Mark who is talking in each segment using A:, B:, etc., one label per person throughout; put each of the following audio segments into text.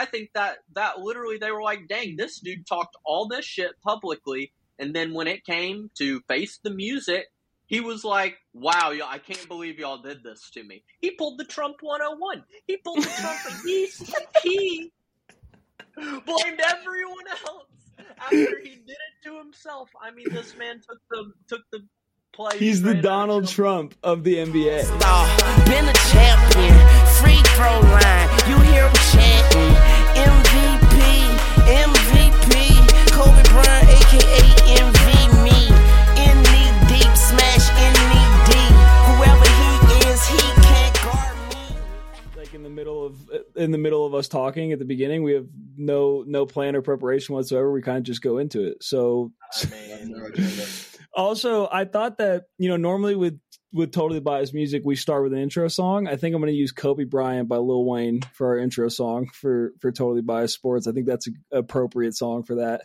A: I think that that literally they were like, dang, this dude talked all this shit publicly, and then when it came to face the music, he was like, wow, I can't believe y'all did this to me. He pulled the Trump 101. He pulled the Trump. he he blamed everyone else after he did it to himself. I mean, this man took the took the play.
B: He's the Donald Trump of the NBA.
C: Been a champion, free throw line. You hear him chanting MVP, MVP, Kobe Bryant, aka MV me. In knee deep, smash in knee deep. Whoever he is, he can't guard me.
B: Like in the middle of in the middle of us talking at the beginning, we have no no plan or preparation whatsoever. We kind of just go into it. So.
A: I mean,
B: also i thought that you know normally with with totally biased music we start with an intro song. I think i'm going to use kobe bryant by lil wayne for our intro song for for totally biased sports. I think that's an appropriate song for that.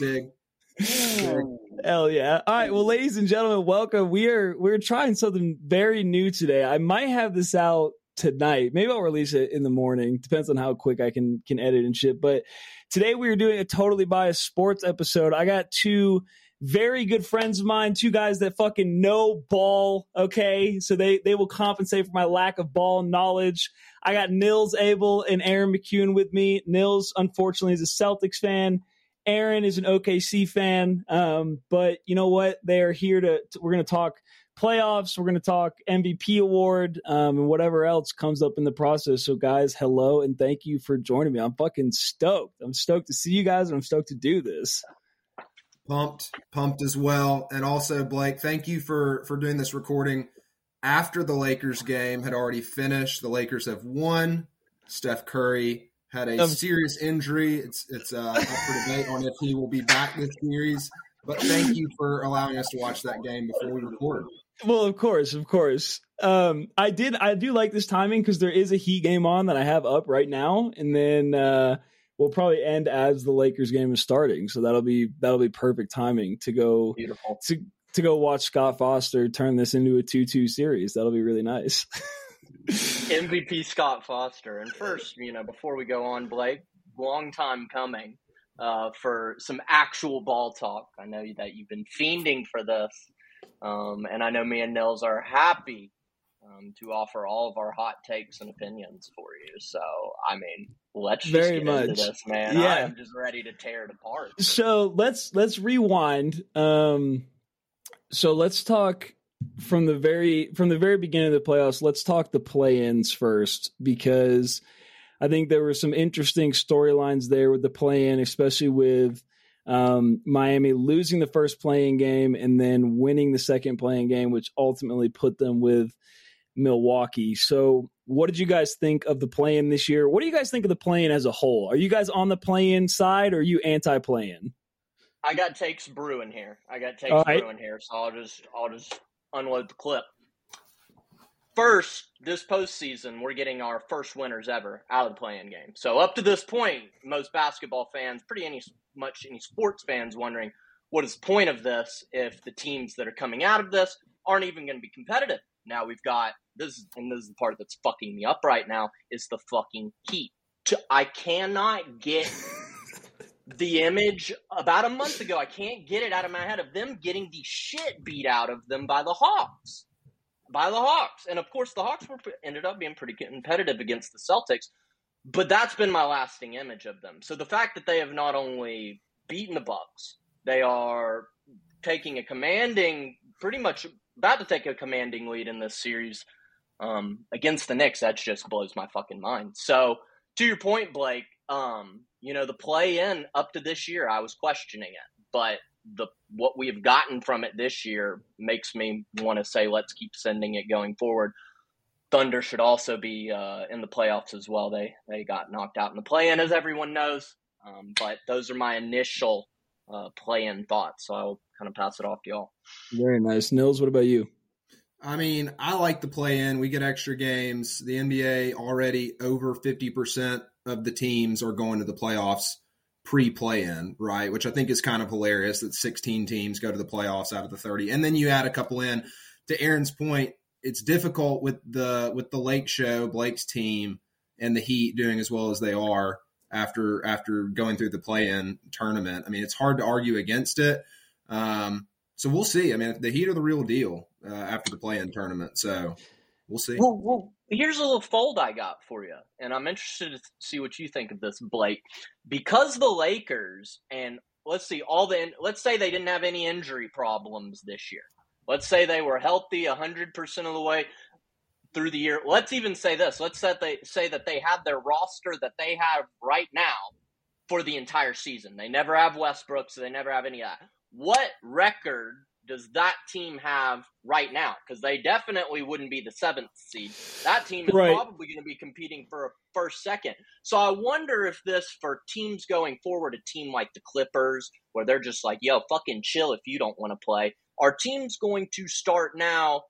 D: Big.
B: hell yeah. All right well ladies and gentlemen welcome. We are we're trying something very new today. I might have this out tonight. Maybe i'll release it in the morning. Depends on how quick i can can edit and shit. But today we are doing a totally biased sports episode. I got two very good friends of mine, two guys that fucking know ball. Okay, so they they will compensate for my lack of ball knowledge. I got Nils Abel and Aaron McCune with me. Nils, unfortunately, is a Celtics fan. Aaron is an OKC fan. Um, but you know what? They are here to. to we're going to talk playoffs. We're going to talk MVP award um, and whatever else comes up in the process. So, guys, hello and thank you for joining me. I'm fucking stoked. I'm stoked to see you guys, and I'm stoked to do this
D: pumped pumped as well. And also blake thank you for for doing this recording after the lakers game had already finished. The lakers have won. Steph curry had a
B: Um,
D: serious injury. It's it's uh, up for debate on if he will be back this series. But thank you for allowing us to watch that game before we recorded
B: Well, of course, of course. Um, I did. I do like this timing because there is a Heat game on that I have up right now, and then uh, we'll probably end as the Lakers game is starting. So that'll be that'll be perfect timing to go
A: beautiful.
B: to to go watch Scott Foster turn this into a two two series. That'll be really nice.
A: MVP Scott Foster. And first, you know, before we go on, Blake, long time coming uh, for some actual ball talk. I know that you've been fiending for this, um, and I know me and Nils are happy um, to offer all of our hot takes and opinions for you. So, I mean, let's just
B: Very
A: get
B: much.
A: into this, man.
B: Yeah.
A: I'm just ready to tear it apart.
B: so let's let's rewind. Um, so let's talk from the very from the very beginning of the playoffs. Let's talk the play-ins first because I think there were some interesting storylines there with the play-in, especially with um, Miami losing the first play-in game and then winning the second play-in game, which ultimately put them with Milwaukee. So, what did you guys think of the play-in this year? What do you guys think of the play-in as a whole? Are you guys on the play-in side or are you anti-play-in?
A: I got takes brewing here. I got takes
B: right.
A: brewing here, so I'll just I'll just unload the clip. First, this postseason, we're getting our first winners ever out of the play-in game. So up to this point, most basketball fans, pretty any much any sports fans, wondering what is the point of this if the teams that are coming out of this aren't even going to be competitive. Now we've got this, and this is the part that's fucking me up right now is the fucking Heat. I cannot get the image about a month ago. I can't get it out of my head of them getting the shit beat out of them by the Hawks. By the Hawks. And of course, the Hawks were ended up being pretty competitive against the Celtics, but that's been my lasting image of them. So the fact that they have not only beaten the Bucks, they are taking a commanding, pretty much about to take a commanding lead in this series um, against the Knicks. That just blows my fucking mind. So to your point, Blake, um, you know, the play in up to this year, I was questioning it, but the what we have gotten from it this year makes me want to say let's keep sending it going forward. Thunder should also be uh, in the playoffs as well. They they got knocked out in the play in, as everyone knows. Um, but those are my initial uh, play in thoughts. So I'll kind of pass it off to y'all.
B: Very nice. Nils, what about you?
D: I mean, I like the play in. We get extra games. The NBA already over 50% of the teams are going to the playoffs pre play in, right? Which I think is kind of hilarious that 16 teams go to the playoffs out of the 30. And then you add a couple in. To Aaron's point, it's difficult with the with the Lake Show, Blake's team, and the Heat doing as well as they are after after going through the play-in tournament. I mean, it's hard to argue against it. Um, so we'll see. I mean, the Heat are the real deal uh, after the play-in tournament. So we'll see.
A: Well, well, here's a little fold I got for you, and I'm interested to see what you think of this, Blake. Because the Lakers and let's see all the let's say they didn't have any injury problems this year. Let's say they were healthy 100% of the way through the year. Let's even say this. Let's say they say that they have their roster that they have right now for the entire season. They never have Westbrook, so they never have any of that. What record does that team have right now? Because they definitely wouldn't be the seventh seed. That team is
B: Right.
A: probably going to be competing for a first, second. So I wonder if this for teams going forward, a team like the Clippers, where they're just like, "Yo, fucking chill if you don't want to play." Are teams going to start now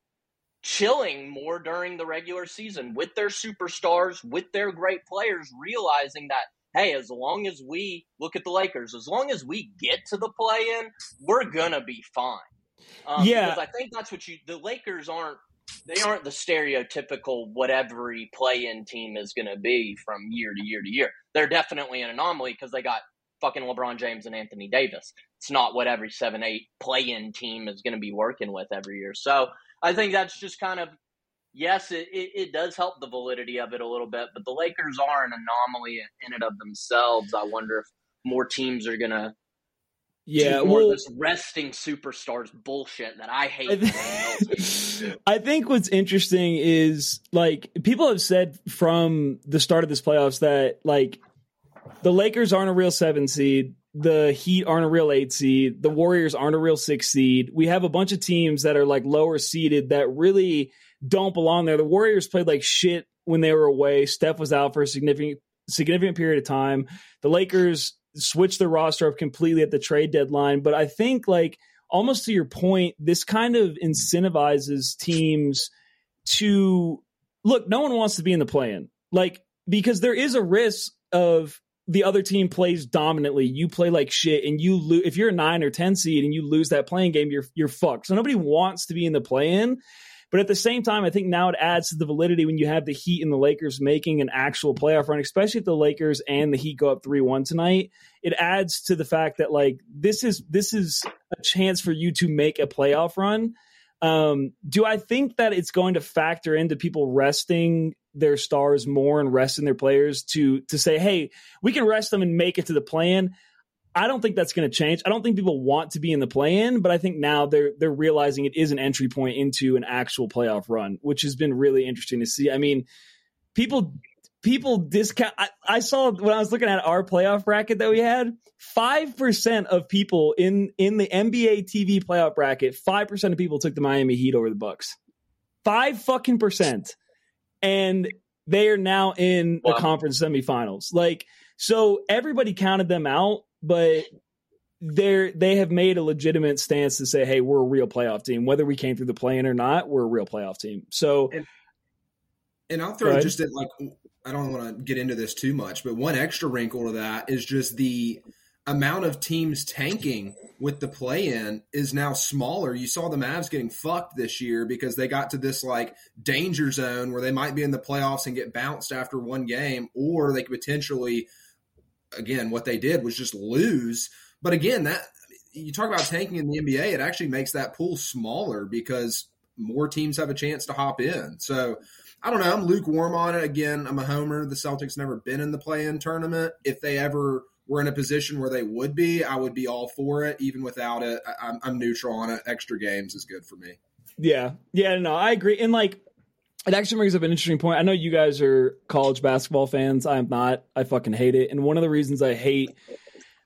A: chilling more during the regular season with their superstars, with their great players, realizing that hey, as long as we look at the Lakers, as long as we get to the play in, we're gonna be fine. Um,
B: Yeah.
A: because I think that's what you. The Lakers aren't. They aren't the stereotypical what every play-in team is going to be from year to year to year. They're definitely an anomaly because they got fucking LeBron James and Anthony Davis. It's not what every seven, eight play-in team is going to be working with every year. So I think that's just kind of yes, it, it, it does help the validity of it a little bit, but the Lakers are an anomaly in and of themselves. I wonder if more teams are going to
B: Yeah,
A: more
B: well,
A: this resting superstars bullshit that I hate.
B: I,
A: do.
B: I think what's interesting is like people have said from the start of this playoffs that like the Lakers aren't a real seven seed, the Heat aren't a real eight seed, the Warriors aren't a real six seed. We have a bunch of teams that are like lower seeded that really don't belong there. The Warriors played like shit when they were away. Steph was out for a significant significant period of time. The Lakers switched their roster up completely at the trade deadline, but I think like almost to your point, this kind of incentivizes teams to look, no one wants to be in the play-in. Like because there is a risk of the other team plays dominantly, you play like shit, and you lose. If you're a nine or ten seed and you lose that play-in game, you're you're fucked. So nobody wants to be in the play-in. But at the same time, I think now it adds to the validity when you have the Heat and the Lakers making an actual playoff run, especially if the Lakers and the Heat go up three one tonight. It adds to the fact that like this is this is a chance for you to make a playoff run. Um, do I think that it's going to factor into people resting their stars more and resting their players to to say, hey, we can rest them and make it to the plan? I don't think that's going to change. I don't think people want to be in the play-in, but I think now they're they're realizing it is an entry point into an actual playoff run, which has been really interesting to see. I mean, people people discount. I, I saw when I was looking at our playoff bracket that we had, five percent of people in in the NBA TV playoff bracket, five percent of people took the Miami Heat over the Bucks. Five fucking percent, and they are now in the conference semifinals. Like so, everybody counted them out, but they're they have made a legitimate stance to say, "Hey, we're a real playoff team. Whether we came through the play-in or not, we're a real playoff team." So,
D: And I'll throw just like I don't want to get into this too much, but one extra wrinkle to that is just the amount of teams tanking with the play in is now smaller. You saw the Mavs getting fucked this year because they got to this like danger zone where they might be in the playoffs and get bounced after one game, or they could potentially again what they did was just lose. But again, that you talk about tanking in the NBA, it actually makes that pool smaller because more teams have a chance to hop in. So I don't know. I'm lukewarm on it. Again, I'm a homer. The Celtics never been in the play-in tournament. If they ever were in a position where they would be, I would be all for it. Even without it, I'm, I'm neutral on it. Extra games is good for me.
B: Yeah, yeah, no, I agree. And like, it actually brings up an interesting point. I know you guys are college basketball fans. I am not. I fucking hate it. And one of the reasons I hate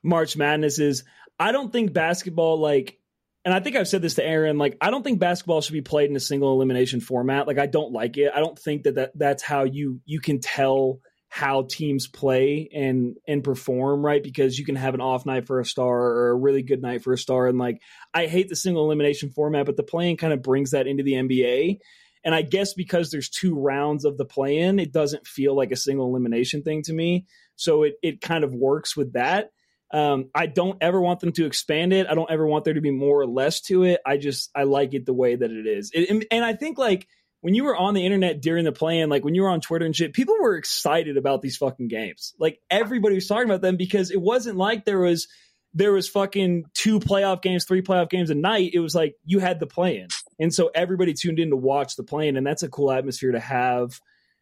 B: March Madness is I don't think basketball like. And I think I've said this to Aaron. Like, I don't think basketball should be played in a single elimination format. Like, I don't like it. I don't think that, that that's how you you can tell how teams play and and perform right because you can have an off night for a star or a really good night for a star and like I hate the single elimination format but the playing kind of brings that into the NBA and I guess because there's two rounds of the play in it doesn't feel like a single elimination thing to me. So it it kind of works with that. Um, I don't ever want them to expand it. I don't ever want there to be more or less to it. I just I like it the way that it is. It, and, and I think like when you were on the internet during the plan, like when you were on Twitter and shit, people were excited about these fucking games. Like everybody was talking about them because it wasn't like there was there was fucking two playoff games, three playoff games a night. It was like you had the plan. And so everybody tuned in to watch the plan. And that's a cool atmosphere to have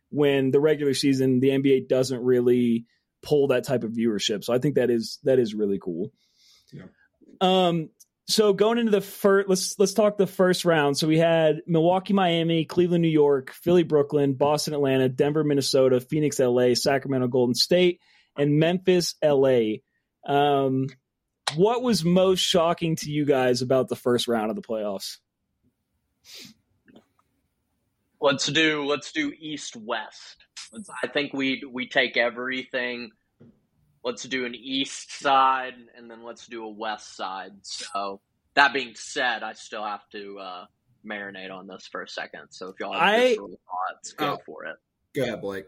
B: when the regular season, the NBA doesn't really pull that type of viewership. So I think that is that is really cool. Yeah. Um so going into the first let's let's talk the first round. So we had Milwaukee, Miami, Cleveland, New York, Philly, Brooklyn, Boston, Atlanta, Denver, Minnesota, Phoenix, LA, Sacramento, Golden State, and Memphis, LA. Um what was most shocking to you guys about the first round of the playoffs?
A: Let's do let's do east west. I think we we take everything. Let's do an east side and then let's do a west side. So that being said, I still have to uh, marinate on this for a second. So if y'all have I, thoughts, go oh, for it.
D: Go ahead, Blake.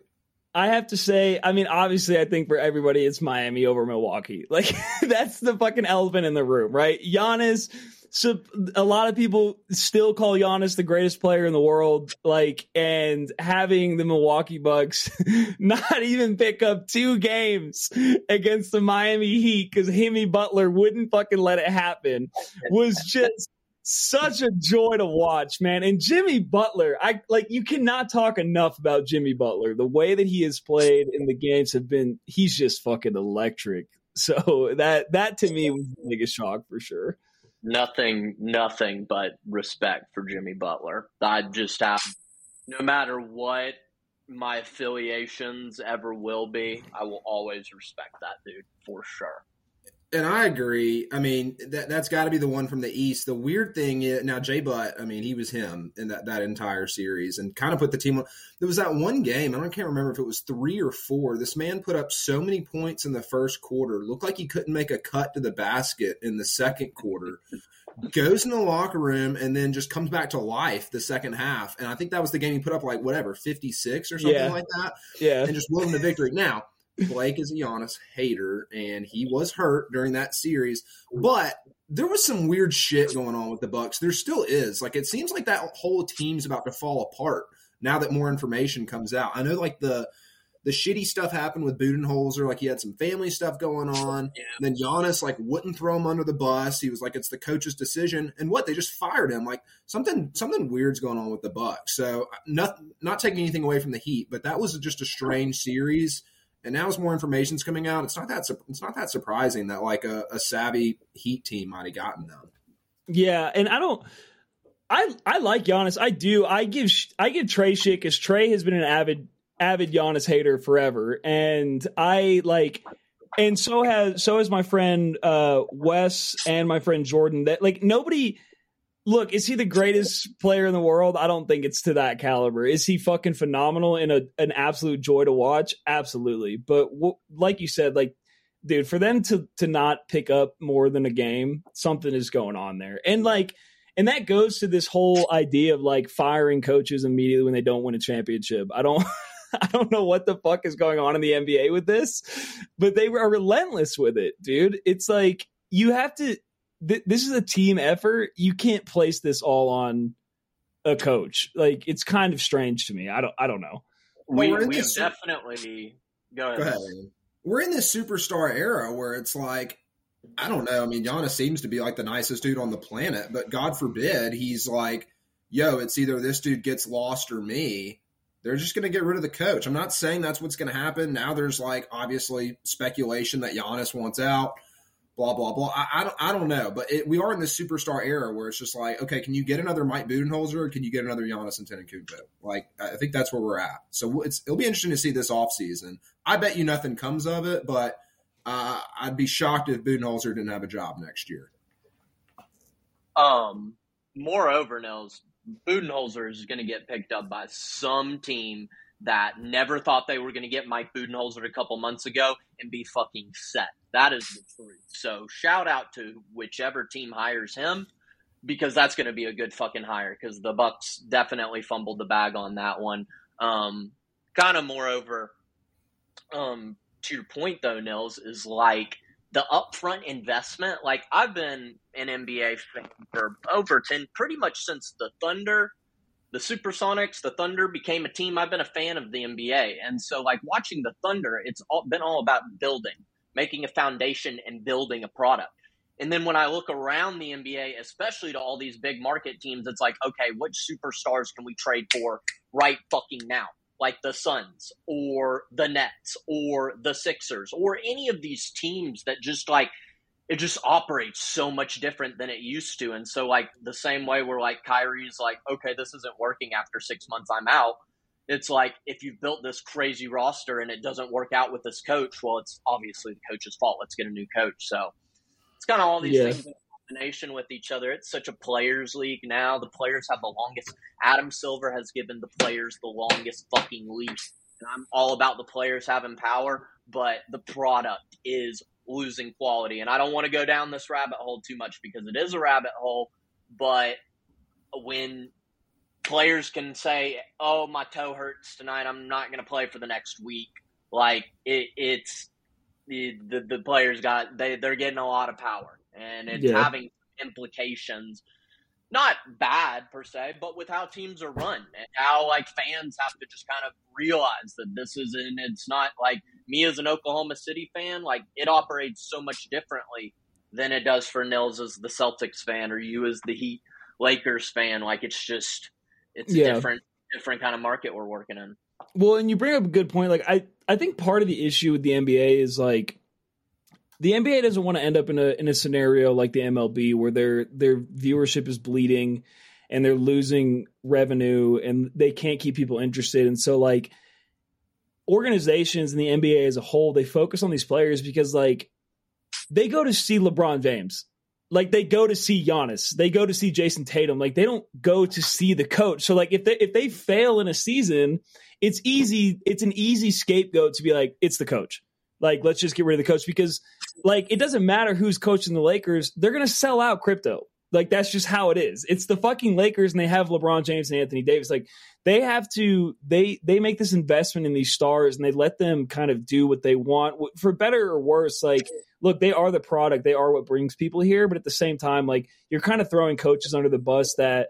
B: I have to say, I mean, obviously, I think for everybody, it's Miami over Milwaukee. Like, that's the fucking elephant in the room, right? Giannis, so a lot of people still call Giannis the greatest player in the world. Like, and having the Milwaukee Bucks not even pick up two games against the Miami Heat because Jimmy Butler wouldn't fucking let it happen was just such a joy to watch, man. And Jimmy Butler, I like you cannot talk enough about Jimmy Butler. The way that he has played in the games have been he's just fucking electric. So that that to me was the biggest shock for sure.
A: Nothing nothing but respect for Jimmy Butler. I just have no matter what my affiliations ever will be, I will always respect that dude for sure.
D: And I agree. I mean, that that's got to be the one from the East. The weird thing is now Jay Butt. I mean, he was him in that that entire series, and kind of put the team. on. There was that one game. I don't can't remember if it was three or four. This man put up so many points in the first quarter. Looked like he couldn't make a cut to the basket in the second quarter. Goes in the locker room and then just comes back to life the second half. And I think that was the game he put up like whatever fifty six or something yeah. like that.
B: Yeah,
D: and just won the victory. Now Blake is a Giannis hater, and he was hurt during that series. But there was some weird shit going on with the Bucks. There still is. Like it seems like that whole team's about to fall apart now that more information comes out. I know like the the shitty stuff happened with Budenholzer, like he had some family stuff going on. Yeah. Then Giannis like wouldn't throw him under the bus. He was like, it's the coach's decision. And what they just fired him. Like something something weird's going on with the Bucks. So not not taking anything away from the Heat, but that was just a strange series and now as more information's coming out, it's not that it's not that surprising that like a, a savvy Heat team might have gotten them.
B: Yeah, and I don't. I I like Giannis. I do. I give I give Trey shit because Trey has been an avid avid Giannis hater forever, and I like. And so has so has my friend uh, Wes and my friend Jordan. That like nobody look, is he the greatest player in the world? I don't think it's to that caliber. Is he fucking phenomenal and a, an absolute joy to watch? Absolutely. But w- like you said, like, dude, for them to to not pick up more than a game, something is going on there. And like, and that goes to this whole idea of like firing coaches immediately when they don't win a championship. I don't. I don't know what the fuck is going on in the NBA with this, but they are relentless with it, dude. It's like you have to th- this is a team effort. You can't place this all on a coach. Like it's kind of strange to me. I don't I don't know.
A: We we this, definitely go ahead. Go ahead
D: We're in this superstar era where it's like I don't know. I mean, Giannis seems to be like the nicest dude on the planet, but God forbid he's like, yo, it's either this dude gets lost or me. They're just going to get rid of the coach. I'm not saying that's what's going to happen. Now there's like obviously speculation that Giannis wants out blah blah blah. I, I don't I don't know, but it, we are in this superstar era where it's just like, okay, can you get another Mike Budenholzer or can you get another Giannis Antetokounmpo? Like, I think that's where we're at. So it's it'll be interesting to see this offseason. I bet you nothing comes of it, but uh, I'd be shocked if Budenholzer didn't have a job next year.
A: Um. Moreover, Nils Budenholzer is going to get picked up by some team that never thought they were going to get Mike Budenholzer a couple months ago and be fucking set. That is the truth. So shout out to whichever team hires him because that's going to be a good fucking hire because the Bucks definitely fumbled the bag on that one. Um, kind of moreover, um, to your point though, Nils, is like the upfront investment. Like I've been an NBA fan for over ten, pretty much since the Thunder the Supersonics, the Thunder became a team. I've been a fan of the NBA. And so, like, watching the Thunder, it's all, been all about building, making a foundation and building a product. And then when I look around the NBA, especially to all these big market teams, it's like, okay, which superstars can we trade for right fucking now? Like the Suns or the Nets or the Sixers or any of these teams that just like it just operates so much different than it used to. And so, like, the same way where, like, Kyrie's like, okay, this isn't working after six months, I'm out. It's like if you've built this crazy roster and it doesn't work out with this coach, well, it's obviously the coach's fault. Let's get a new coach. So it's kind of all these things in combination with each other. It's such a players' league now. The players have the longest. Adam Silver has given the players the longest fucking leash. And I'm all about the players having power, but the product is losing quality. And I don't want to go down this rabbit hole too much because it is a rabbit hole. But when players can say, "Oh, my toe hurts tonight. I'm not going to play for the next week," like it, it's the, the, the players got they they're getting a lot of power, and it's yeah. having implications not bad per se, but with how teams are run and how like fans have to just kind of realize that this isn't it's not like me as an Oklahoma City fan, like it operates so much differently than it does for Nils as the Celtics fan or you as the Heat Lakers fan. Like it's just it's yeah. a different different kind of market we're working in.
B: Well, and you bring up a good point. Like I I think part of the issue with the NBA is like the NBA doesn't want to end up in a in a scenario like the MLB where their their viewership is bleeding and they're losing revenue and they can't keep people interested. And so like organizations in the NBA as a whole, they focus on these players because like they go to see LeBron James. Like they go to see Giannis, they go to see Jayson Tatum. Like they don't go to see the coach. So like if they if they fail in a season, it's easy. It's an easy scapegoat to be like it's the coach. Like let's just get rid of the coach because like it doesn't matter who's coaching the Lakers, they're gonna sell out crypto. Like that's just how it is. It's the fucking Lakers, and they have LeBron James and Anthony Davis. Like they have to, they they make this investment in these stars, and they let them kind of do what they want, for better or worse. Like, look, they are the product, they are what brings people here, but at the same time, like you're kind of throwing coaches under the bus that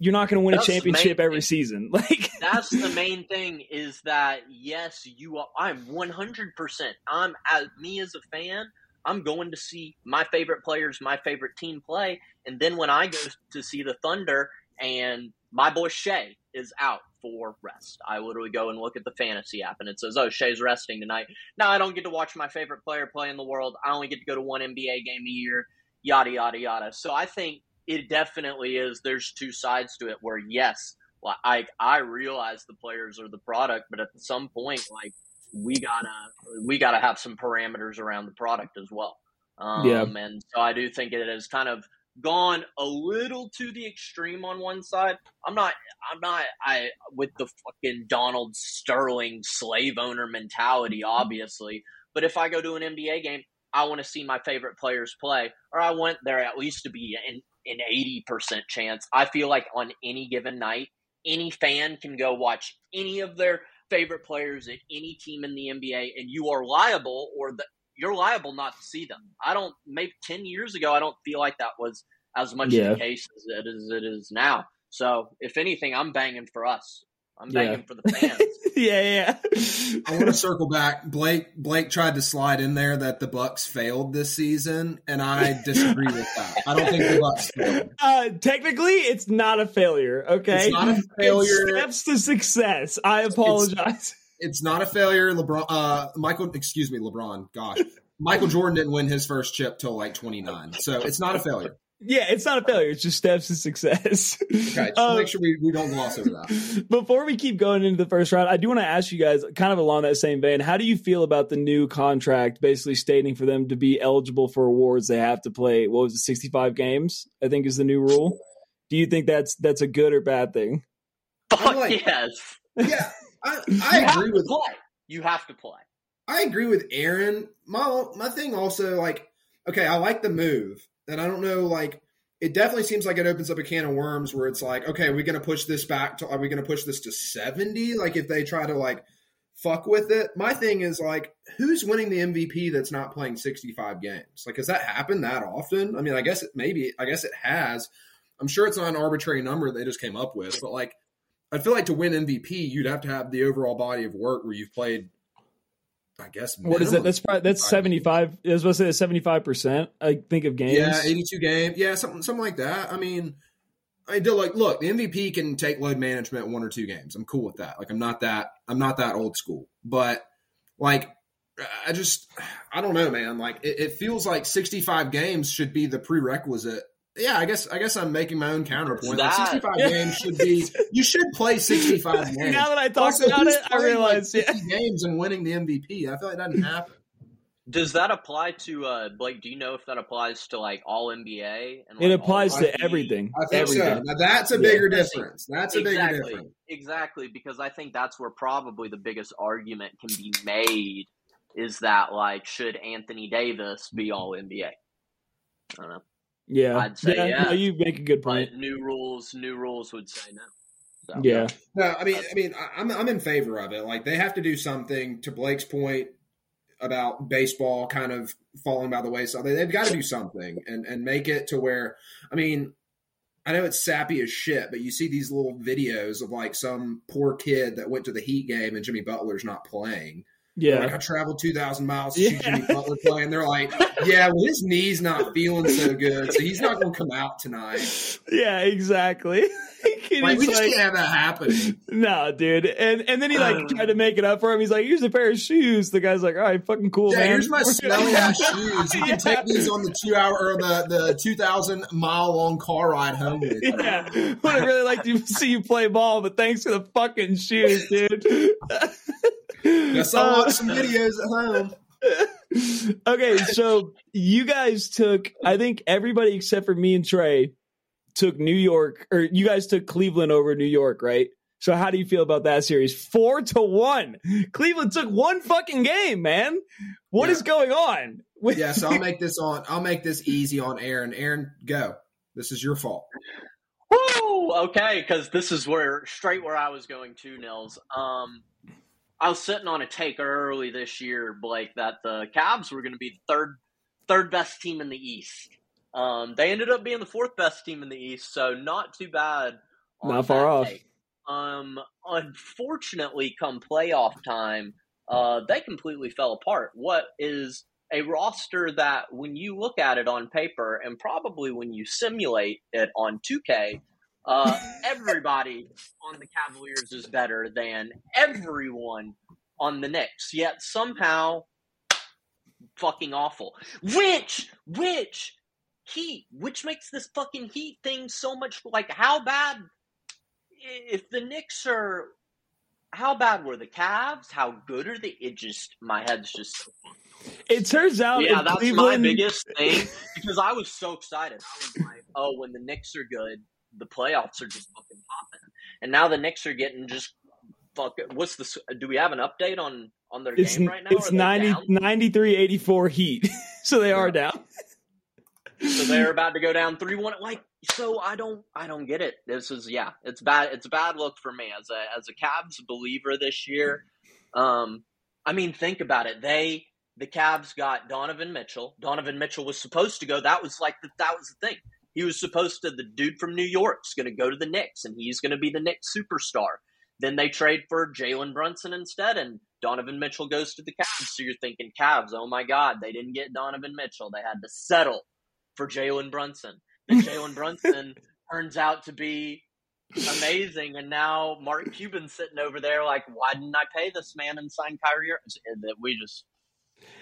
B: you're not going to win that's a championship every season. Like
A: that's the main thing is that yes, you are. I'm 100. percent I'm as me as a fan. I'm going to see my favorite players, my favorite team play, and then when I go to see the Thunder and my boy Shai is out for rest, I literally go and look at the fantasy app and it says, "Oh, Shai's resting tonight." Now I don't get to watch my favorite player play in the world. I only get to go to one NBA game a year. Yada yada yada. So I think it definitely is. There's two sides to it. Where yes, I I realize the players are the product, but at some point, like we gotta we gotta have some parameters around the product as well. Um, yeah, and so I do think it has kind of gone a little to the extreme on one side. I'm not I'm not I with the fucking Donald Sterling slave owner mentality, obviously. But if I go to an NBA game, I want to see my favorite players play, or I want there at least to be an an 80% chance. I feel like on any given night, any fan can go watch any of their favorite players at any team in the NBA, and you are liable or the, you're liable not to see them. I don't. Maybe ten years ago, I don't feel like that was as much yeah. the case as it is, it is now. So, if anything, I'm banging for us. I'm banging yeah. for the fans.
B: yeah, yeah.
D: I want to circle back. Blake Blake tried to slide in there that the Bucks failed this season, and I disagree with that. I don't think the Bucks failed.
B: Uh, technically, it's not a failure. Okay,
D: it's not a failure.
B: It's steps to success. I apologize.
D: It's, it's not a failure. LeBron, uh, Michael, excuse me, LeBron. Gosh, Michael Jordan didn't win his first chip till like 29, so it's not a failure.
B: Yeah, it's not a failure. It's just steps to success.
D: Okay, um, make sure we, we don't gloss over that.
B: Before we keep going into the first round, I do want to ask you guys, kind of along that same vein, how do you feel about the new contract basically stating for them to be eligible for awards they have to play, what was it, 65 games, I think is the new rule? Do you think that's that's a good or bad thing?
A: Fuck like, yes.
D: Yeah, I, I agree with
A: play. You have to play.
D: I agree with Aaron. My my thing also like okay, I like the move and I don't know, like, it definitely seems like it opens up a can of worms where it's like, okay, are we going to push this back to, are we going to push this to 70? Like, if they try to, like, fuck with it. My thing is, like, who's winning the MVP that's not playing 65 games? Like, has that happened that often? I mean, I guess it maybe, I guess it has. I'm sure it's not an arbitrary number they just came up with, but like, I feel like to win MVP, you'd have to have the overall body of work where you've played. I guess
B: what is that? That's probably that's seventy five. I was supposed to say seventy five percent. I think of games.
D: Yeah, eighty two games. Yeah, something something like that. I mean, I do like look. The MVP can take load management one or two games. I'm cool with that. Like I'm not that I'm not that old school. But like I just I don't know, man. Like it, it feels like sixty five games should be the prerequisite yeah, I guess I guess I'm making my own counterpoint. Like 65 games should be you should play 65 games.
B: Now that I talked about it, I realize
D: like yeah. games and winning the MVP. I feel like that doesn't happen.
A: Does that apply to uh Blake? Do you know if that applies to like all NBA?
B: And, like, it applies to everything.
D: I think
B: everything.
D: so. Now that's a bigger yeah. difference. That's a
A: exactly.
D: bigger difference.
A: Exactly, because I think that's where probably the biggest argument can be made is that like should Anthony Davis be all NBA? I don't know.
B: Yeah,
A: I'd say yeah. yeah.
B: No, you make a good point.
A: But new rules, new rules would say no.
B: So, yeah.
D: No, I mean, I mean, I'm I'm in favor of it. Like they have to do something. To Blake's point about baseball kind of falling by the wayside, they've got to do something and and make it to where, I mean, I know it's sappy as shit, but you see these little videos of like some poor kid that went to the Heat game and Jimmy Butler's not playing
B: yeah,
D: like, I traveled two thousand miles to yeah. see Jimmy Butler play, and they're like, "Yeah, well, his knee's not feeling so good, so he's not going to come out tonight."
B: Yeah, exactly.
D: like, we just like, can't have that happen.
B: No, dude. And and then he like um, tried to make it up for him. He's like, "Here's a pair of shoes." The guy's like, "All right, fucking cool,
D: yeah,
B: man."
D: Here's my smelly ass shoes. You can yeah. take these on the two hour or the the two thousand mile long car ride home. With
B: yeah, would have really liked to see you play ball, but thanks for the fucking shoes, dude.
D: Guess I'll watch some videos at home.
B: okay, so you guys took, I think everybody except for me and Trey took New York, or you guys took Cleveland over New York, right? So how do you feel about that series? Four to one. Cleveland took one fucking game, man. What yeah. is going on?
D: yeah, so I'll make this on. I'll make this easy on Aaron. Aaron, go. This is your fault.
A: Woo! Okay, because this is where straight where I was going to, Nils. Um, I was sitting on a take early this year, Blake, that the Cavs were going to be the third third best team in the East. Um, they ended up being the fourth best team in the East, so not too bad.
B: Not far off. Take.
A: Um, unfortunately, come playoff time, uh, they completely fell apart. What is a roster that, when you look at it on paper, and probably when you simulate it on 2K, uh, everybody on the Cavaliers is better than everyone on the Knicks. Yet somehow, fucking awful. Which, which Heat, which makes this fucking Heat thing so much like how bad? If the Knicks are, how bad were the Cavs? How good are they? It just my head's just.
B: It turns out,
A: yeah, that's
B: Cleveland...
A: my biggest thing because I was so excited. I was like, "Oh, when the Knicks are good, the playoffs are just fucking popping. And now the Knicks are getting just fuck. What's the? Do we have an update on on their
B: it's,
A: game right now?
B: It's 90, 93 84 Heat, so they yeah. are down.
A: so they're about to go down three one. Like so, I don't I don't get it. This is yeah, it's bad. It's a bad look for me as a as a Cavs believer this year. Um, I mean, think about it. They the Cavs got Donovan Mitchell. Donovan Mitchell was supposed to go. That was like the, that was the thing. He was supposed to, the dude from New York's going to go to the Knicks and he's going to be the Knicks superstar. Then they trade for Jalen Brunson instead, and Donovan Mitchell goes to the Cavs. So you're thinking, Cavs, oh my God, they didn't get Donovan Mitchell. They had to settle for Jalen Brunson. Then Jalen Brunson turns out to be amazing, and now Mark Cuban's sitting over there like, why didn't I pay this man and sign Kyrie? That we just.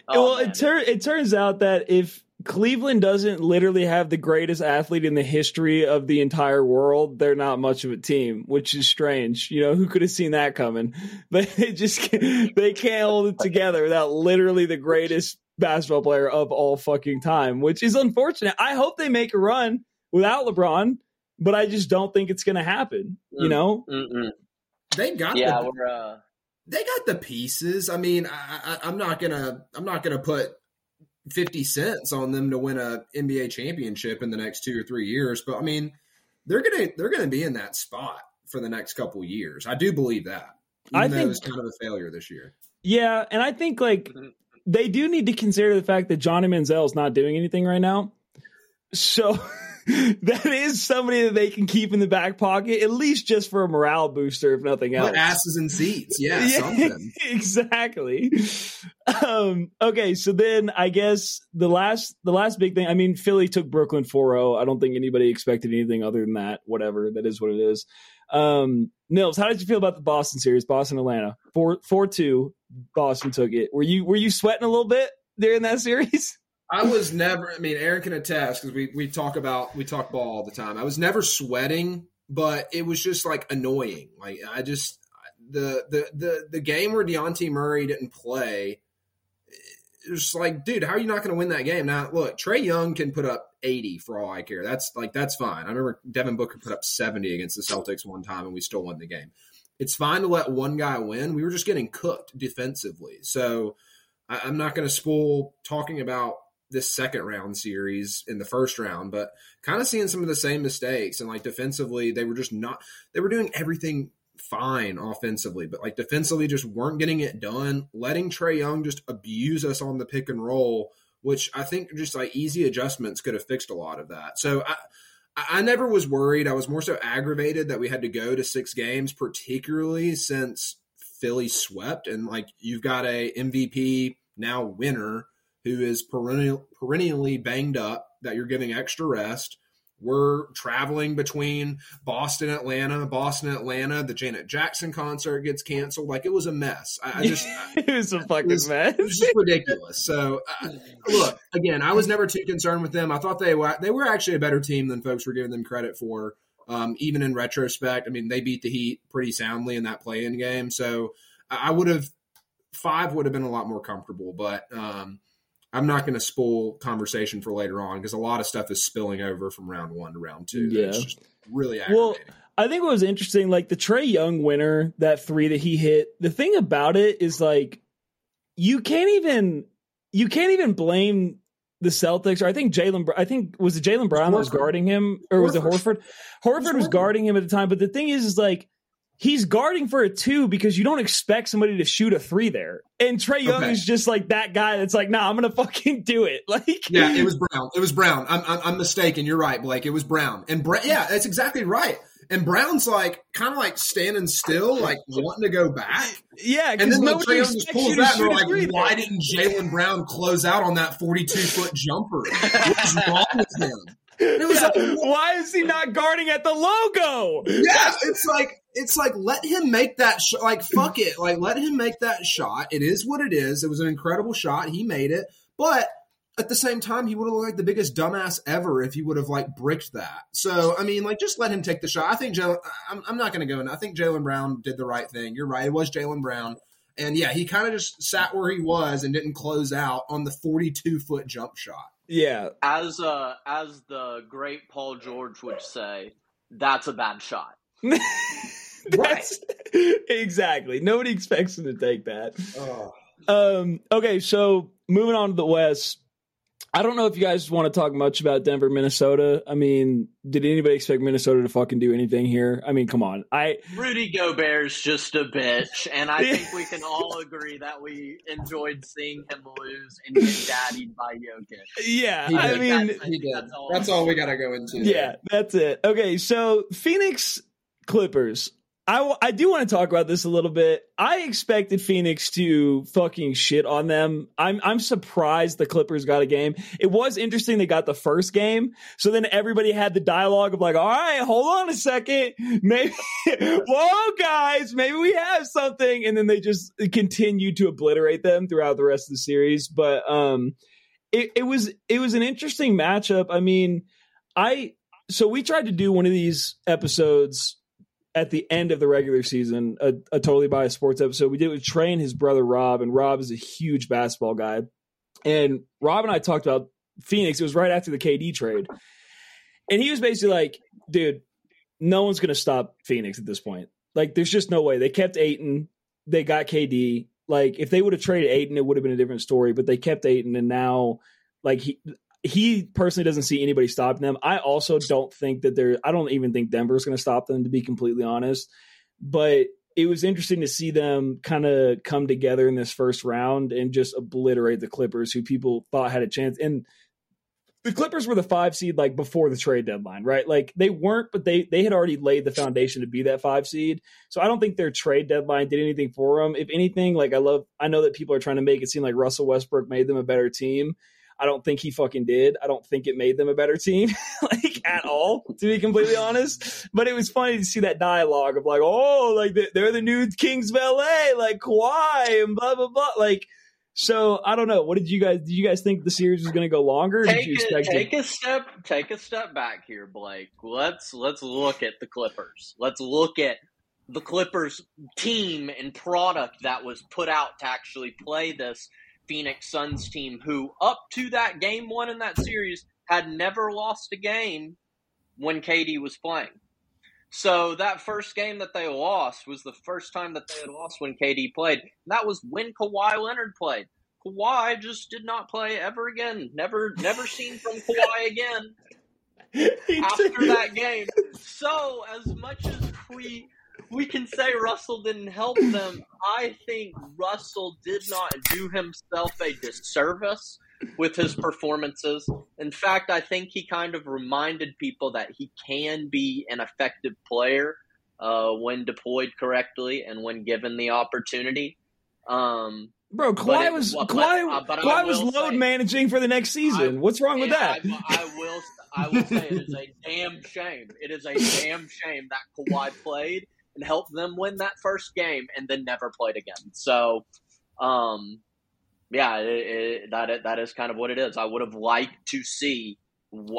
B: Oh, well, man. it, tur- it turns out that if Cleveland doesn't literally have the greatest athlete in the history of the entire world. They're not much of a team, which is strange. You know, who could have seen that coming? But they just they can't hold it together without literally the greatest basketball player of all fucking time, which is unfortunate. I hope they make a run without LeBron, but I just don't think it's going to happen. You know,
A: Mm-mm.
D: they got
A: yeah,
D: the,
A: we're uh...
D: they got the pieces. I mean, I, I, I'm not gonna I'm not gonna put 50 cents on them to win a NBA championship in the next two or three years. But I mean, they're gonna they're gonna be in that spot for the next couple years. I do believe that. I think it's kind of a failure this year.
B: Yeah, and I think like they do need to consider the fact that Johnny Manziel is not doing anything right now. So that is somebody that they can keep in the back pocket, at least just for a morale booster, if nothing else.
D: Put asses in seats. Yeah, something.
B: exactly. Um, okay, so then I guess the last the last big thing, I mean, Philly took Brooklyn 4-0. I don't think anybody expected anything other than that. Whatever. That is what it is. Um, Nils, how did you feel about the Boston series, Boston Atlanta? 4 4-2, Boston took it. Were you were you sweating a little bit during that series?
D: I was never. I mean, Aaron can attest because we we talk about we talk ball all the time. I was never sweating, but it was just like annoying. Like I just the the the the game where Dejounte Murray didn't play. It's like, dude, how are you not going to win that game? Now, look, Trae Young can put up 80 for all I care. That's like that's fine. I remember Devin Booker put up 70 against the Celtics one time, and we still won the game. It's fine to let one guy win. We were just getting cooked defensively, so I, I'm not going to spoil talking about this second round series in the first round, but kind of seeing some of the same mistakes and like defensively, they were just not they were doing everything fine offensively, but like defensively just weren't getting it done. Letting Trae Young just abuse us on the pick and roll, which I think just like easy adjustments could have fixed a lot of that. So I I never was worried. I was more so aggravated that we had to go to six games, particularly since Philly swept and like you've got a MVP now winner who is perennial, perennially banged up that you're giving extra rest. We're traveling between Boston, Atlanta, Boston, Atlanta. The Janet Jackson concert gets canceled. Like it was a mess. I, I just
B: it was a fucking
D: was,
B: mess.
D: It was just ridiculous. So uh, look again, I was never too concerned with them. I thought they were they were actually a better team than folks were giving them credit for. Um, even in retrospect, I mean they beat the Heat pretty soundly in that play-in game. So I would have five would have been a lot more comfortable, but. Um, I'm not going to spoil conversation for later on because a lot of stuff is spilling over from round one to round two.
B: Yeah.
D: It's just really.
B: Well, I think what was interesting, like the Trae Young winner, that three that he hit. The thing about it is like you can't even you can't even blame the Celtics. Or I think Jalen. I think was it Jaylen Brown that was guarding him, or was it Horford? Horford was guarding him at the time. But the thing is, is like he's guarding for a two because you don't expect somebody to shoot a three there. And Trae Young
D: Okay.
B: is just like that guy that's like, nah, I'm gonna fucking do it. Like,
D: Yeah, it was Brown. It was Brown. I'm, I'm, I'm mistaken. You're right, Blake. It was Brown. And Bra- yeah, that's exactly right. And Brown's like kind of like standing still, like wanting to go back.
B: yeah,
D: And then like, Trae Young just pulls that, and they're
B: a three
D: like, "Why didn't Jaylen Brown close out on that 42 foot jumper? What's wrong with him?" It was
B: Yeah,
D: like,
B: why is he not guarding at the logo?
D: yeah, it's like it's like let him make that shot. Like fuck it, like let him make that shot. It is what it is. It was an incredible shot. He made it, but at the same time, he would have looked like the biggest dumbass ever if he would have like bricked that. So I mean, like just let him take the shot. I think Jalen. I'm, I'm not going to go. in. I think Jaylen Brown did the right thing. You're right. It was Jaylen Brown. And yeah, he kind of just sat where he was and didn't close out on the 42 foot jump shot.
B: Yeah,
A: As uh, as the great Paul George would say, that's a bad shot.
B: That's- exactly. Nobody expects him to take that.
D: Oh.
B: Um, okay, so moving on to the West. I don't know if you guys want to talk much about Denver, Minnesota. I mean, did anybody expect Minnesota to fucking do anything here? I mean, come on. I
A: Rudy Gobert's just a bitch, and I think we can all agree that we enjoyed seeing him lose and get daddied by Jokic.
B: yeah,
D: He
B: I mean,
A: That's- I
D: He did.
A: that's all.
D: That's all we got to go into.
B: yeah, that's it. Okay, so Phoenix Clippers. I, w- I do want to talk about this a little bit. I expected Phoenix to fucking shit on them. I'm I'm surprised the Clippers got a game. It was interesting they got the first game. So then everybody had the dialogue of like, all right, hold on a second. Maybe whoa guys, maybe we have something. And then they just continued to obliterate them throughout the rest of the series. But um it, it was it was an interesting matchup. I mean, I so we tried to do one of these episodes at the end of the regular season, a, a totally biased sports episode. We did it with Trey and his brother Rob, and Rob is a huge basketball guy. And Rob and I talked about Phoenix. It was right after the KD trade, and he was basically like, "Dude, no one's going to stop Phoenix at this point. Like, there's just no way." They kept Ayton, they got KD. Like, if they would have traded Ayton, it would have been a different story. But they kept Ayton, and now, like he he personally doesn't see anybody stopping them. I also don't think that they're. I don't even think Denver's going to stop them, to be completely honest. But it was interesting to see them kind of come together in this first round and just obliterate the Clippers, who people thought had a chance. And the Clippers were the five seed like before the trade deadline, right? Like they weren't, but they they had already laid the foundation to be that five seed. So I don't think their trade deadline did anything for them. If anything, like I love, I know that people are trying to make it seem like Russell Westbrook made them a better team. I don't think he fucking did. I don't think it made them a better team, like at all, to be completely honest. But it was funny to see that dialogue of like, oh, like they're the new Kings LA, like Kawhi and blah blah blah. Like so I don't know. What did you guys? Did you guys think the series was going to go longer?
A: Take, a, take a step. Take a step back here, Blake. Let's let's look at the Clippers. Let's look at the Clippers team and product that was put out to actually play this Phoenix Suns team, who up to that game one in that series had never lost a game when KD was playing. So that first game that they lost was the first time that they had lost when KD played. And that was when Kawhi Leonard played. Kawhi just did not play ever again. Never, never seen from Kawhi again after that game. So as much as we we can say Russell didn't help them, I think Russell did not do himself a disservice with his performances. In fact, I think he kind of reminded people that he can be an effective player uh, when deployed correctly and when given the opportunity. Um,
B: Bro, Kawhi was well, Kawhi, but, uh, Kawhi was load say, managing for the next season. I, What's wrong with that?
A: I, I, will I will say it is a damn shame. It is a damn shame that Kawhi played and helped them win that first game and then never played again. So, um, yeah, it, it, that that is kind of what it is. I would have liked to see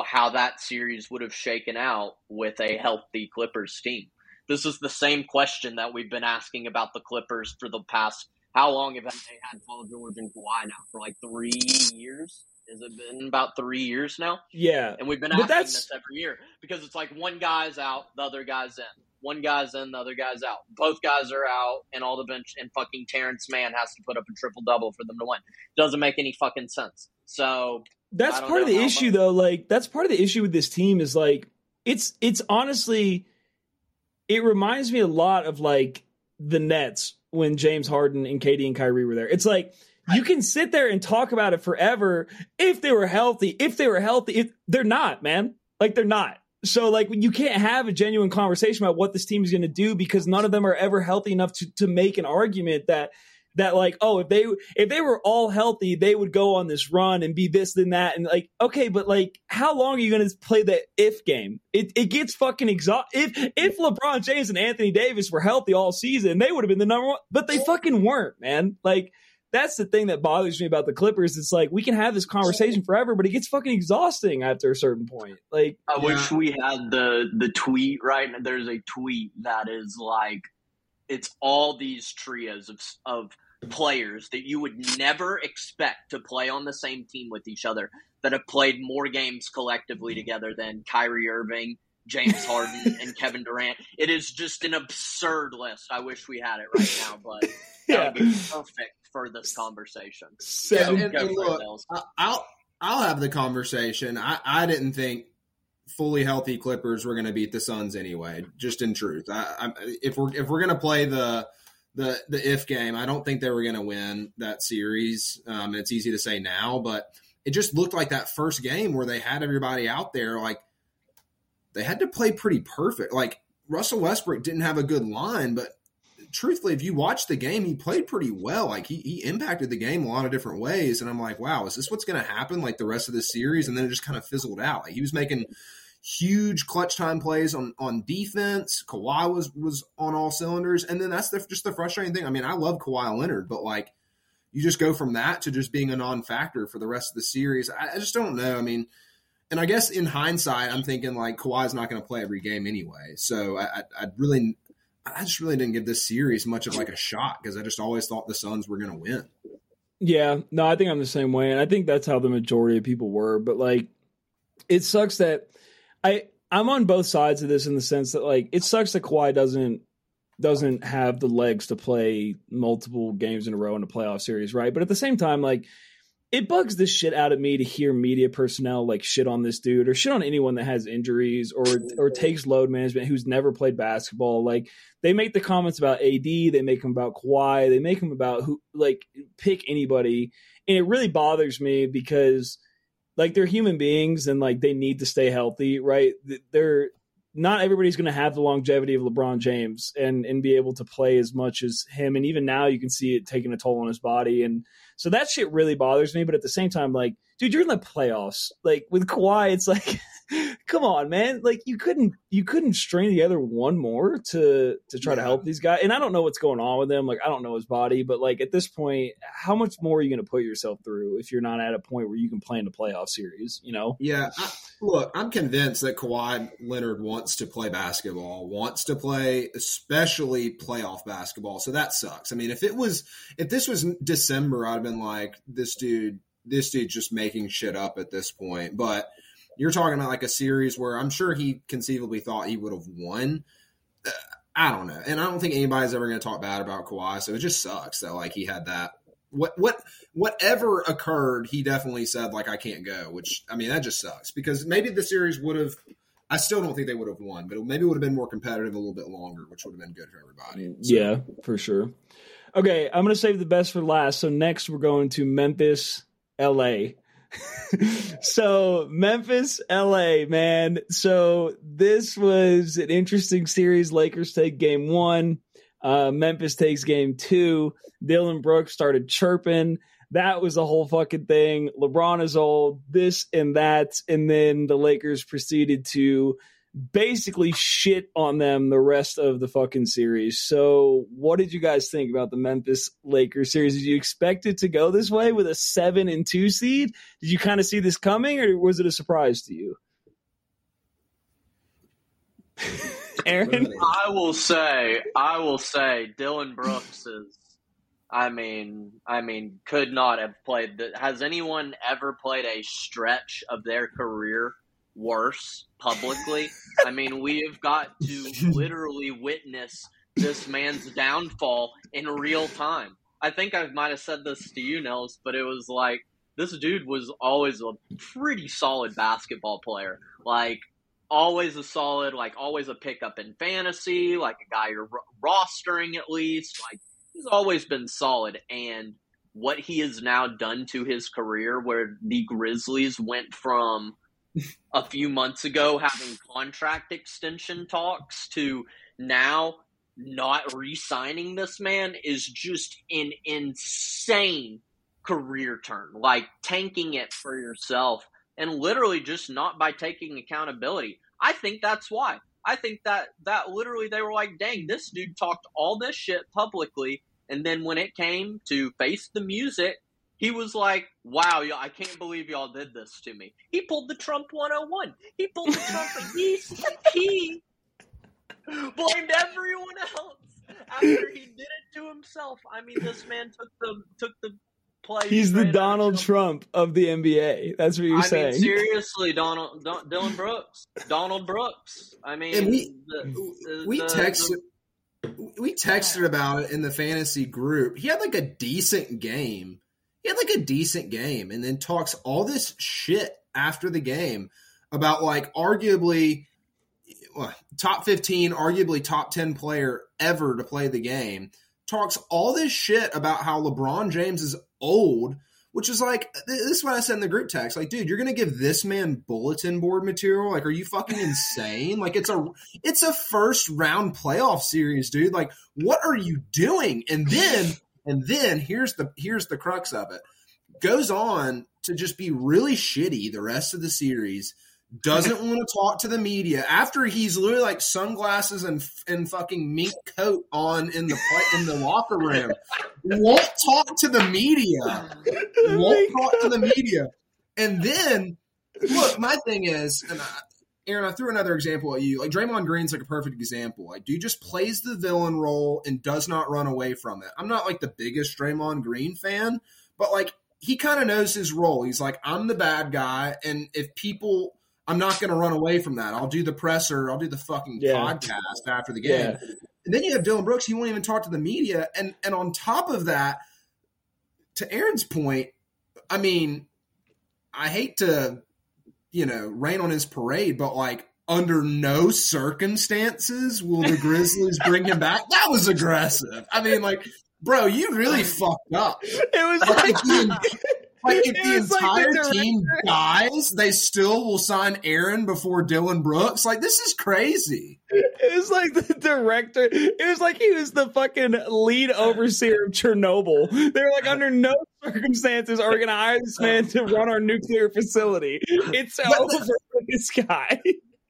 A: how that series would have shaken out with a healthy Clippers team. This is the same question that we've been asking about the Clippers for the past. How long have they had Paul George and Kawhi now? For like three years? Has it been about three years now?
B: Yeah,
A: and we've been asking this every year because it's like one guy's out, the other guy's in one guy's in, the other guy's out. Both guys are out, and all the bench and fucking Terance Mann has to put up a triple double for them to win. Doesn't make any fucking sense. So
B: that's part of the issue, much. though. Like that's part of the issue with this team is like it's it's honestly it reminds me a lot of like the Nets when James Harden and KD and Kyrie were there. It's like you can sit there and talk about it forever if they were healthy. If they were healthy, if they're not, man. Like they're not. So like you can't have a genuine conversation about what this team is going to do because none of them are ever healthy enough to to make an argument that that like oh if they if they were all healthy they would go on this run and be this and that and like okay but like how long are you going to play the if game? It it gets fucking exhaust if if LeBron James and Anthony Davis were healthy all season they would have been the number one but they fucking weren't man. Like that's the thing that bothers me about the Clippers. It's like we can have this conversation forever, but it gets fucking exhausting after a certain point. Like
A: I yeah. wish we had the the tweet right. There's a tweet that is like it's all these trios of of players that you would never expect to play on the same team with each other that have played more games collectively together than Kyrie Irving, James Harden, and Kevin Durant. It is just an absurd list. I wish we had it right now, but that yeah. would be perfect for this conversation.
D: So, and, and look, I'll I'll have the conversation. I, I didn't think fully healthy Clippers were going to beat the Suns anyway. Just in truth, I, I, if we're if we're going to play the the the if game, I don't think they were going to win that series. Um, it's easy to say now, but it just looked like that first game where they had everybody out there, like they had to play pretty perfect. Like Russell Westbrook didn't have a good line, but truthfully, if you watch the game, he played pretty well. Like he, he impacted the game a lot of different ways. And I'm like, wow, is this what's going to happen like the rest of the series? And then it just kind of fizzled out. Like he was making huge clutch time plays on on defense. Kawhi was was on all cylinders. And then that's the, just the frustrating thing. I mean, I love Kawhi Leonard, but like you just go from that to just being a non-factor for the rest of the series. I, I just don't know. I mean, and I guess in hindsight, I'm thinking like Kawhi's not going to play every game anyway. So I, I, I really I just really didn't give this series much of like a shot because I just always thought the Suns were going to win.
B: Yeah, no, I think I'm the same way, and I think that's how the majority of people were. But like, it sucks that I I'm on both sides of this in the sense that like it sucks that Kawhi doesn't doesn't have the legs to play multiple games in a row in a playoff series, right? But at the same time, like it bugs the shit out of me to hear media personnel like shit on this dude or shit on anyone that has injuries or or takes load management who's never played basketball. Like they make the comments about AD, they make them about Kawhi, they make them about who like pick anybody, and it really bothers me because like they're human beings and like they need to stay healthy, right? They're not everybody's going to have the longevity of LeBron James and and be able to play as much as him. And even now, you can see it taking a toll on his body. And so that shit really bothers me. But at the same time, like, dude, you're in the playoffs. Like with Kawhi, it's like come on, man. Like you couldn't you couldn't string together one more to to try yeah. to help these guys. And I don't know what's going on with him. Like I don't know his body, but like at this point, how much more are you going to put yourself through if you're not at a point where you can play in the playoff series? You know?
D: Yeah. I, look, I'm convinced that Kawhi Leonard wants to play basketball, wants to play especially playoff basketball. So that sucks. I mean, if it was if this was December, I'd have been like, this dude, this dude's just making shit up at this point. But you're talking about like a series where I'm sure he conceivably thought he would have won. Uh, I don't know, and I don't think anybody's ever going to talk bad about Kawhi. So it just sucks that like he had that. What what whatever occurred, he definitely said like I can't go. Which I mean that just sucks because maybe the series would have. I still don't think they would have won, but maybe it would have been more competitive a little bit longer, which would have been good for everybody.
B: So. Yeah, for sure. Okay, I'm going to save the best for last. So next we're going to Memphis, LA. so Memphis, LA, man. So this was an interesting series. Lakers take game one. Uh, Memphis takes game two. Dillon Brooks started chirping. That was the whole fucking thing. LeBron is old, this and that. And then the Lakers proceeded to basically shit on them the rest of the fucking series. So, what did you guys think about the Memphis Lakers series? Did you expect it to go this way with a seven and two seed? Did you kind of see this coming, or was it a surprise to you? Aaron,
A: I will say, I will say, Dillon Brooks is. I mean, I mean, could not have played. The, has anyone ever played a stretch of their career worse publicly. I mean, we have got to literally witness this man's downfall in real time. I think I might have said this to you, Nils, but it was like this dude was always a pretty solid basketball player. Like always a solid, like always a pickup in fantasy, like a guy you're rostering at least. Like he's always been solid, and what he has now done to his career, where the Grizzlies went from a few months ago having contract extension talks to now not re-signing this man is just an insane career turn. Like tanking it for yourself and literally just not by taking accountability. I think that's why. I think that that literally they were like dang this dude talked all this shit publicly. And then when it came to face the music he was like, "Wow, I can't believe y'all did this to me." He pulled the Trump 101. He pulled the Trump. he he blamed everyone else after he did it to himself. I mean, this man took the took the play.
B: He's the Donald Trump of the NBA. That's what you're
A: I
B: saying.
A: Mean, seriously, Donald Don, Dillon Brooks, Donald Brooks. I mean,
D: and we the, uh, the, we texted. The, we texted about it in the fantasy group. He had like a decent game he had like a decent game and then talks all this shit after the game about like arguably well, top 15, arguably top 10 player ever to play the game. Talks all this shit about how LeBron James is old, which is like this is what I said in the group text. Like, dude, you're gonna give this man bulletin board material? Like, are you fucking insane? like, it's a it's a first round playoff series, dude. Like, what are you doing? And then and then here's the here's the crux of it. Goes on to just be really shitty the rest of the series. Doesn't want to talk to the media after he's literally like sunglasses and and fucking mink coat on in the in the locker room. Won't talk to the media. Won't talk to the media. And then look, my thing is, and I, Aaron, I threw another example at you. Like Draymond Green's like a perfect example. Like, dude just plays the villain role and does not run away from it. I'm not like the biggest Draymond Green fan, but like he kind of knows his role. He's like, I'm the bad guy, and if people, I'm not going to run away from that. I'll do the presser. I'll do the fucking yeah. podcast after the game. Yeah. And then you have Dillon Brooks. He won't even talk to the media. And and on top of that, to Aaron's point, I mean, I hate to you know, rain on his parade, but like under no circumstances will the Grizzlies bring him back. That was aggressive. I mean, like, bro, you really fucked up.
B: It was like,
D: Like if the entire like the team dies, they still will sign Aaron before Dillon Brooks. Like this is crazy.
B: It was like the director. It was like he was the fucking lead overseer of Chernobyl. They were like, under no circumstances are we going to hire this man to run our nuclear facility. It's over for this guy.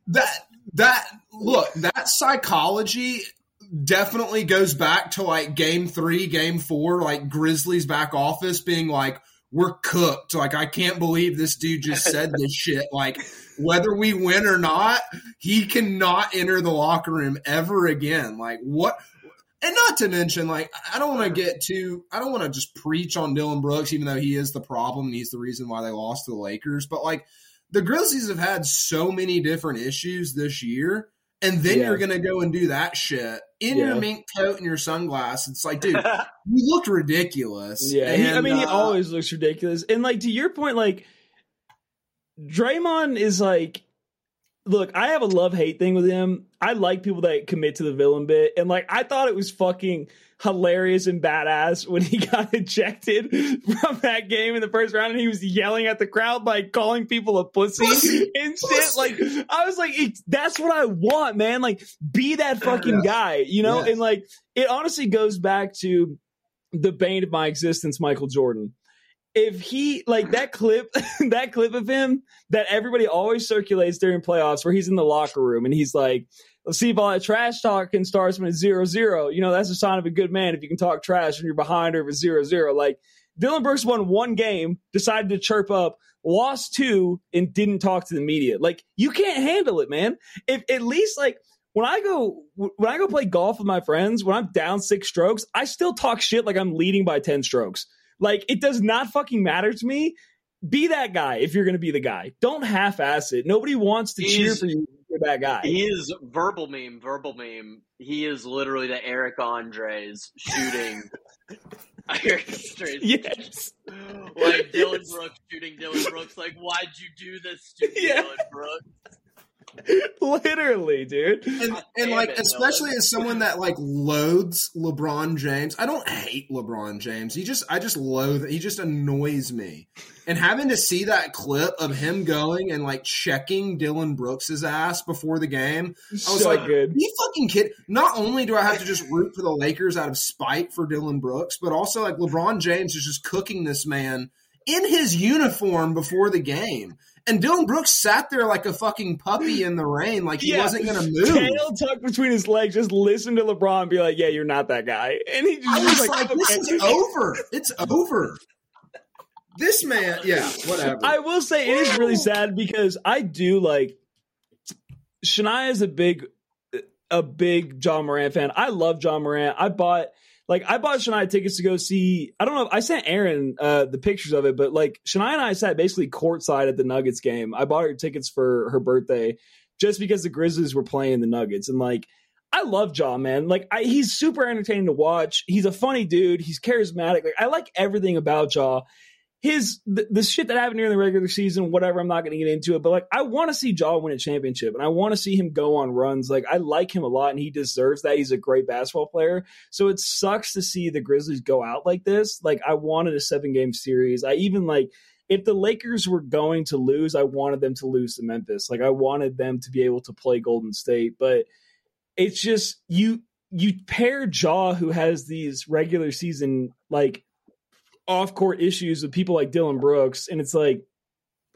D: That that look that psychology definitely goes back to like game three, game four, like Grizzlies back office being like, we're cooked. Like, I can't believe this dude just said this shit. Like, whether we win or not, he cannot enter the locker room ever again. Like, what? And not to mention, like, I don't want to get too, I don't want to just preach on Dillon Brooks, even though he is the problem and he's the reason why they lost to the Lakers. But, like, the Grizzlies have had so many different issues this year and then yeah. you're gonna go and do that shit in yeah. your mink coat and your sunglasses. It's like, dude, you look ridiculous.
B: Yeah, and, he, I mean, uh, he always looks ridiculous. And like to your point, like Draymond is like, look, I have a love hate thing with him. I like people that commit to the villain bit, and like I thought it was fucking hilarious and badass when he got ejected from that game in the first round and he was yelling at the crowd like calling people a pussy, pussy and shit. Pussy. Like I was like, that's what I want, man. Like be that fucking guy, you know? Yes. And like it honestly goes back to the bane of my existence, Michael Jordan if he like that clip that clip of him that everybody always circulates during playoffs where he's in the locker room and he's like see if all that trash talking starts when it's zero zero. You know, that's a sign of a good man if you can talk trash when you're behind or if it's zero zero. Like Dillon Brooks won one game, decided to chirp up, lost two, and didn't talk to the media. Like you can't handle it, man. If at least like when I go when I go play golf with my friends, when I'm down six strokes, I still talk shit like I'm leading by ten strokes. Like it does not fucking matter to me. Be that guy if you're going to be the guy. Don't half-ass it. Nobody wants to He's, cheer for you you're that guy.
A: He is verbal meme, verbal meme. He is literally the Eric Andres shooting Eric Andres.
B: Yes.
A: Like Dillon Brooks shooting Dillon Brooks. Like, why'd you do this to. Dillon Brooks?
B: Literally, dude.
D: And, and like, it, especially as someone that like loathes LeBron James. I don't hate LeBron James. He just, I just loathe. He just annoys me. And having to see that clip of him going and like checking Dillon Brooks's ass before the game, I was so like, good. "You fucking kid!" Not only do I have to just root for the Lakers out of spite for Dillon Brooks, but also like LeBron James is just cooking this man in his uniform before the game. And Dillon Brooks sat there like a fucking puppy in the rain, like he yeah. wasn't going to move.
B: Tail tucked between his legs, just listen to LeBron and be like, "Yeah, you're not that guy." And he just I
D: was like, like "This is over. It's over." This man, yeah, whatever.
B: I will say it is really sad because I do like Shania is a big, a big Ja Morant fan. I love Ja Morant. I bought like I bought Shania tickets to go see. I don't know. If, I sent Aaron uh, the pictures of it, but like Shania and I sat basically courtside at the Nuggets game. I bought her tickets for her birthday just because the Grizzlies were playing the Nuggets, and like I love Ja, man. Like I, he's super entertaining to watch. He's a funny dude. He's charismatic. Like I like everything about Ja his the, the, shit that happened during the regular season, whatever. I'm not going to get into it, but like I want to see Ja win a championship, and I want to see him go on runs. Like I like him a lot, and he deserves that. He's a great basketball player. So it sucks to see the Grizzlies go out like this. Like I wanted a seven game series. I even like if the Lakers were going to lose, I wanted them to lose to Memphis. Like I wanted them to be able to play Golden State, but it's just you you pair Ja who has these regular season like off court issues with people like Dillon Brooks, and it's like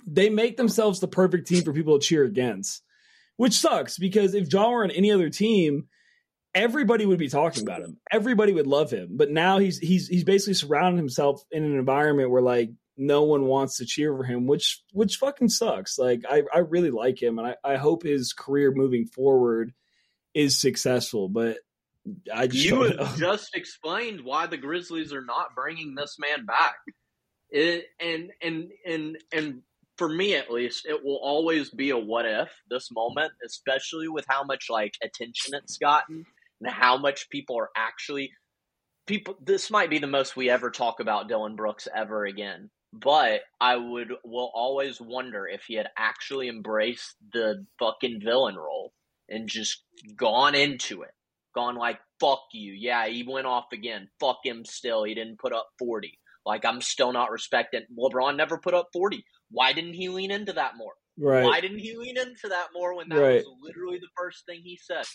B: they make themselves the perfect team for people to cheer against, which sucks because if Ja were on any other team, everybody would be talking about him. Everybody would love him. But now he's he's he's basically surrounded himself in an environment where like no one wants to cheer for him, which which fucking sucks. Like I, I really like him and I, I hope his career moving forward is successful. But I just
A: you have just explained why the Grizzlies are not bringing this man back. It, and and and and for me at least, it will always be a what if this moment, especially with how much like attention it's gotten and how much people are actually people. This might be the most we ever talk about Dillon Brooks ever again. But I would will always wonder if he had actually embraced the fucking villain role and just gone into it gone like, fuck you. Yeah, he went off again. Fuck him still. He didn't put up 40. Like I'm still not respecting. LeBron never put up 40. Why didn't he lean into that more?
B: Right.
A: Why didn't he lean into that more when that
B: Right.
A: was literally the first thing he said?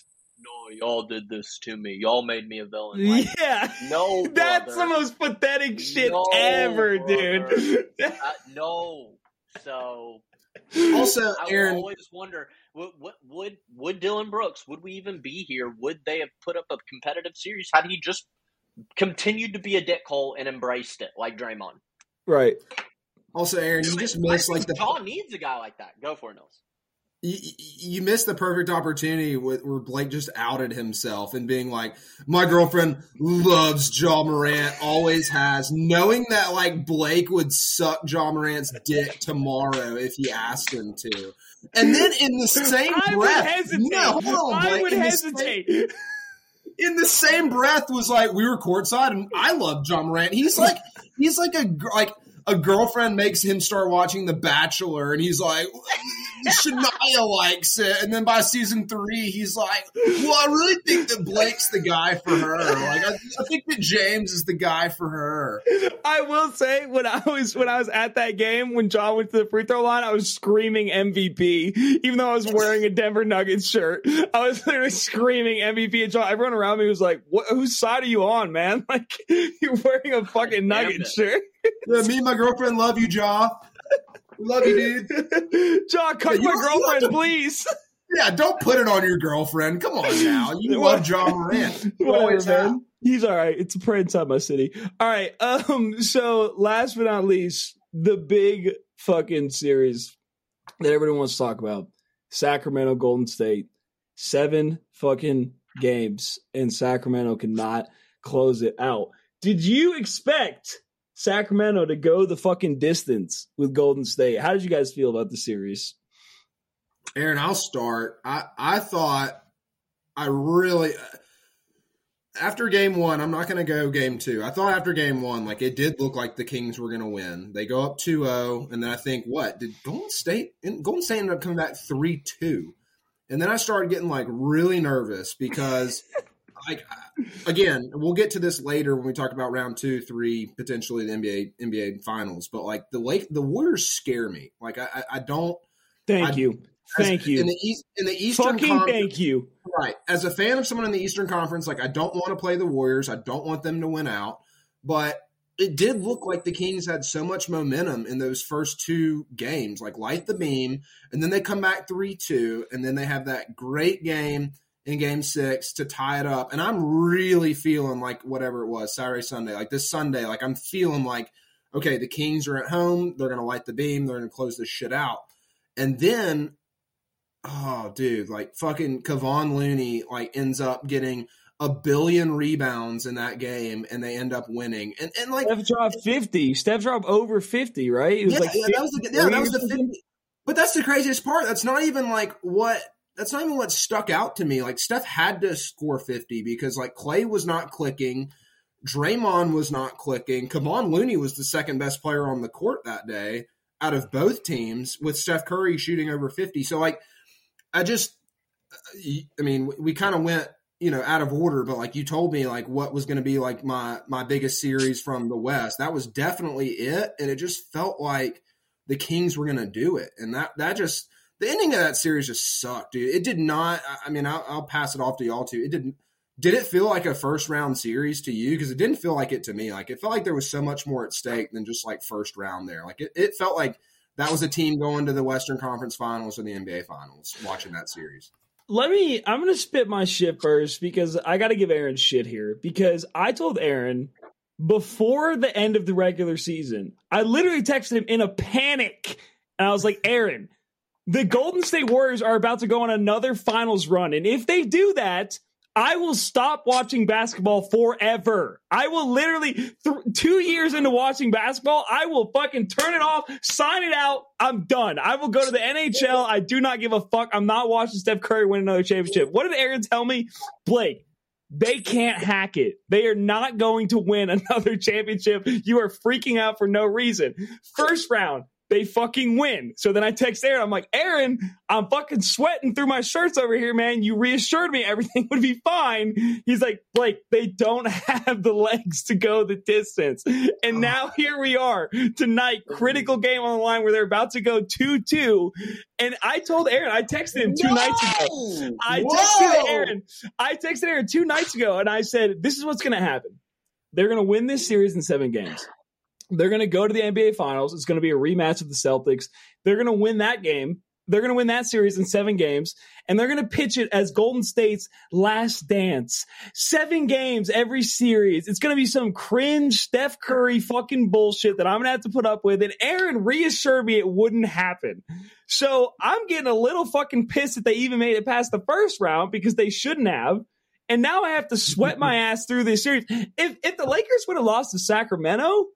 A: No, y'all did this to me. Y'all made me a villain. Like,
B: yeah.
A: no,
B: That's
A: brother.
B: the most pathetic shit
A: No,
B: ever,
A: brother.
B: dude.
A: Uh, no. So
D: Also,
A: I
D: Aaron,
A: always wonder would, would would would Dillon Brooks would we even be here? Would they have put up a competitive series had he just continued to be a dickhole and embraced it like Draymond?
B: right.
D: also, Aaron, you just missed like the
A: Ja needs a guy like that. Go for it, Nils.
D: You, you missed the perfect opportunity with, where Blake just outed himself and being like, "My girlfriend loves Ja Morant, always has," knowing that like Blake would suck Ja Morant's dick tomorrow if he asked him to. And then in the same
B: I
D: breath,
B: hesitate.
D: no, hold on,
B: I would
D: in the same-
B: hesitate.
D: in the same breath was like we were courtside and I love Ja Morant. He's like he's like a like a girlfriend makes him start watching The Bachelor and he's like Shania likes it and then by season three he's like well I really think that Blake's the guy for her like I, I think that James is the guy for her
B: I will say when I was when I was at that game when Ja went to the free throw line, I was screaming MVP, even though I was wearing a Denver Nuggets shirt. I was literally screaming MVP, and Ja. Everyone around me was like, "What? Whose side are you on, man? Like you're wearing a fucking
A: Damn
B: Nuggets shirt."
D: yeah me and my girlfriend love you Ja we love you dude
B: Ja, come
D: Yeah,
B: my
D: don't- you don't
B: girlfriend,
D: to-
B: please.
D: yeah don't put it on your girlfriend come on now you love Ja Morant You always have.
B: man. He's all right. It's a prayer inside my city. All right. Um. So last but not least, the big fucking series that everyone wants to talk about: Sacramento Golden State. Seven fucking games, and Sacramento cannot close it out. Did you expect Sacramento to go the fucking distance with Golden State? How did you guys feel about the series?
D: Aaron, I'll start. I I thought I really after game one, I'm not going to go game two. I thought after game one, like it did look like the Kings were going to win. They go up 2-0, and then I think, what did Golden State? Golden State ended up coming back three two, and then I started getting like really nervous because. Like again, we'll get to this later when we talk about round two, three, potentially the NBA NBA finals. But like the lake, the Warriors scare me. Like I, I, I don't.
B: Thank
D: I-
B: you.
D: as-
B: Thank you.
D: In the East, in the Eastern
B: Fucking
D: Conference,
B: thank you.
D: Right. As a fan of someone in the Eastern Conference, like I don't want to play the Warriors. I don't want them to win out. But it did look like the Kings had so much momentum in those first two games, like light the beam, and then they come back 3 2, and then they have that great game in game six to tie it up. And I'm really feeling like whatever it was, Saturday, Sunday, like this Sunday, like I'm feeling like, okay, the Kings are at home. They're going to light the beam. They're going to close this shit out. And then Oh, dude, like fucking Kevon Looney like ends up getting a billion rebounds in that game, and they end up winning. And and like
B: Steph dropped 50. Steph dropped over 50, right? It was
D: yeah,
B: like
D: yeah, that was the, yeah, that was the
B: 50.
D: 50. But that's the craziest part. That's not even like what that's not even what stuck out to me. Like Steph had to score 50 because like Klay was not clicking, Draymond was not clicking. Kevon Looney was the second best player on the court that day out of both teams, with Steph Curry shooting over 50. So like I just I mean, we kind of went, you know, out of order, but like you told me like what was going to be like my my biggest series from the West. That was definitely it, and it just felt like the Kings were going to do it, and that that just the ending of that series just sucked, dude. It did not. I- mean, I'll, I'll pass it off to y'all too. It didn't. Did it feel like a first round series to you? Because it didn't feel like it to me. Like it felt like there was so much more at stake than just like first round there. Like it, it felt like that was a team going to the Western Conference Finals or the NBA Finals. Watching that series.
B: Let me, I'm to spit my shit first because I got to give Aaron shit here because I told Aaron before the end of the regular season, I literally texted him in a panic. And I was like, Aaron, the Golden State Warriors are about to go on another finals run. And if they do that, I will stop watching basketball forever. I will literally, th- two years into watching basketball, I will fucking turn it off, sign it out. I'm done. I will go to the NHL. I do not give a fuck. I'm not watching Steph Curry win another championship. What did Aaron tell me? Blake, they can't hack it. They are not going to win another championship. You are freaking out for no reason. First round, they fucking win. So then I text Aaron. I'm like, Aaron, I'm fucking sweating through my shirts over here, man. You reassured me everything would be fine. He's like, Blake, they don't have the legs to go the distance. And oh. now here we are tonight, critical game on the line where they're about to go 2 2. And I told Aaron, I texted him two no! nights ago. I texted Aaron, I texted Aaron two nights ago and I said, this is what's going to happen. They're going to win this series in seven games. They're going to go to the NBA Finals. It's going to be a rematch of the Celtics. They're going to win that game. They're going to win that series in seven games, and they're going to pitch it as Golden State's last dance. Seven games every series. It's going to be some cringe Steph Curry fucking bullshit that I'm going to have to put up with. And Aaron reassured me it wouldn't happen. So I'm getting a little fucking pissed that they even made it past the first round because they shouldn't have. And now I have to sweat my ass through this series. If if the Lakers would have lost to Sacramento,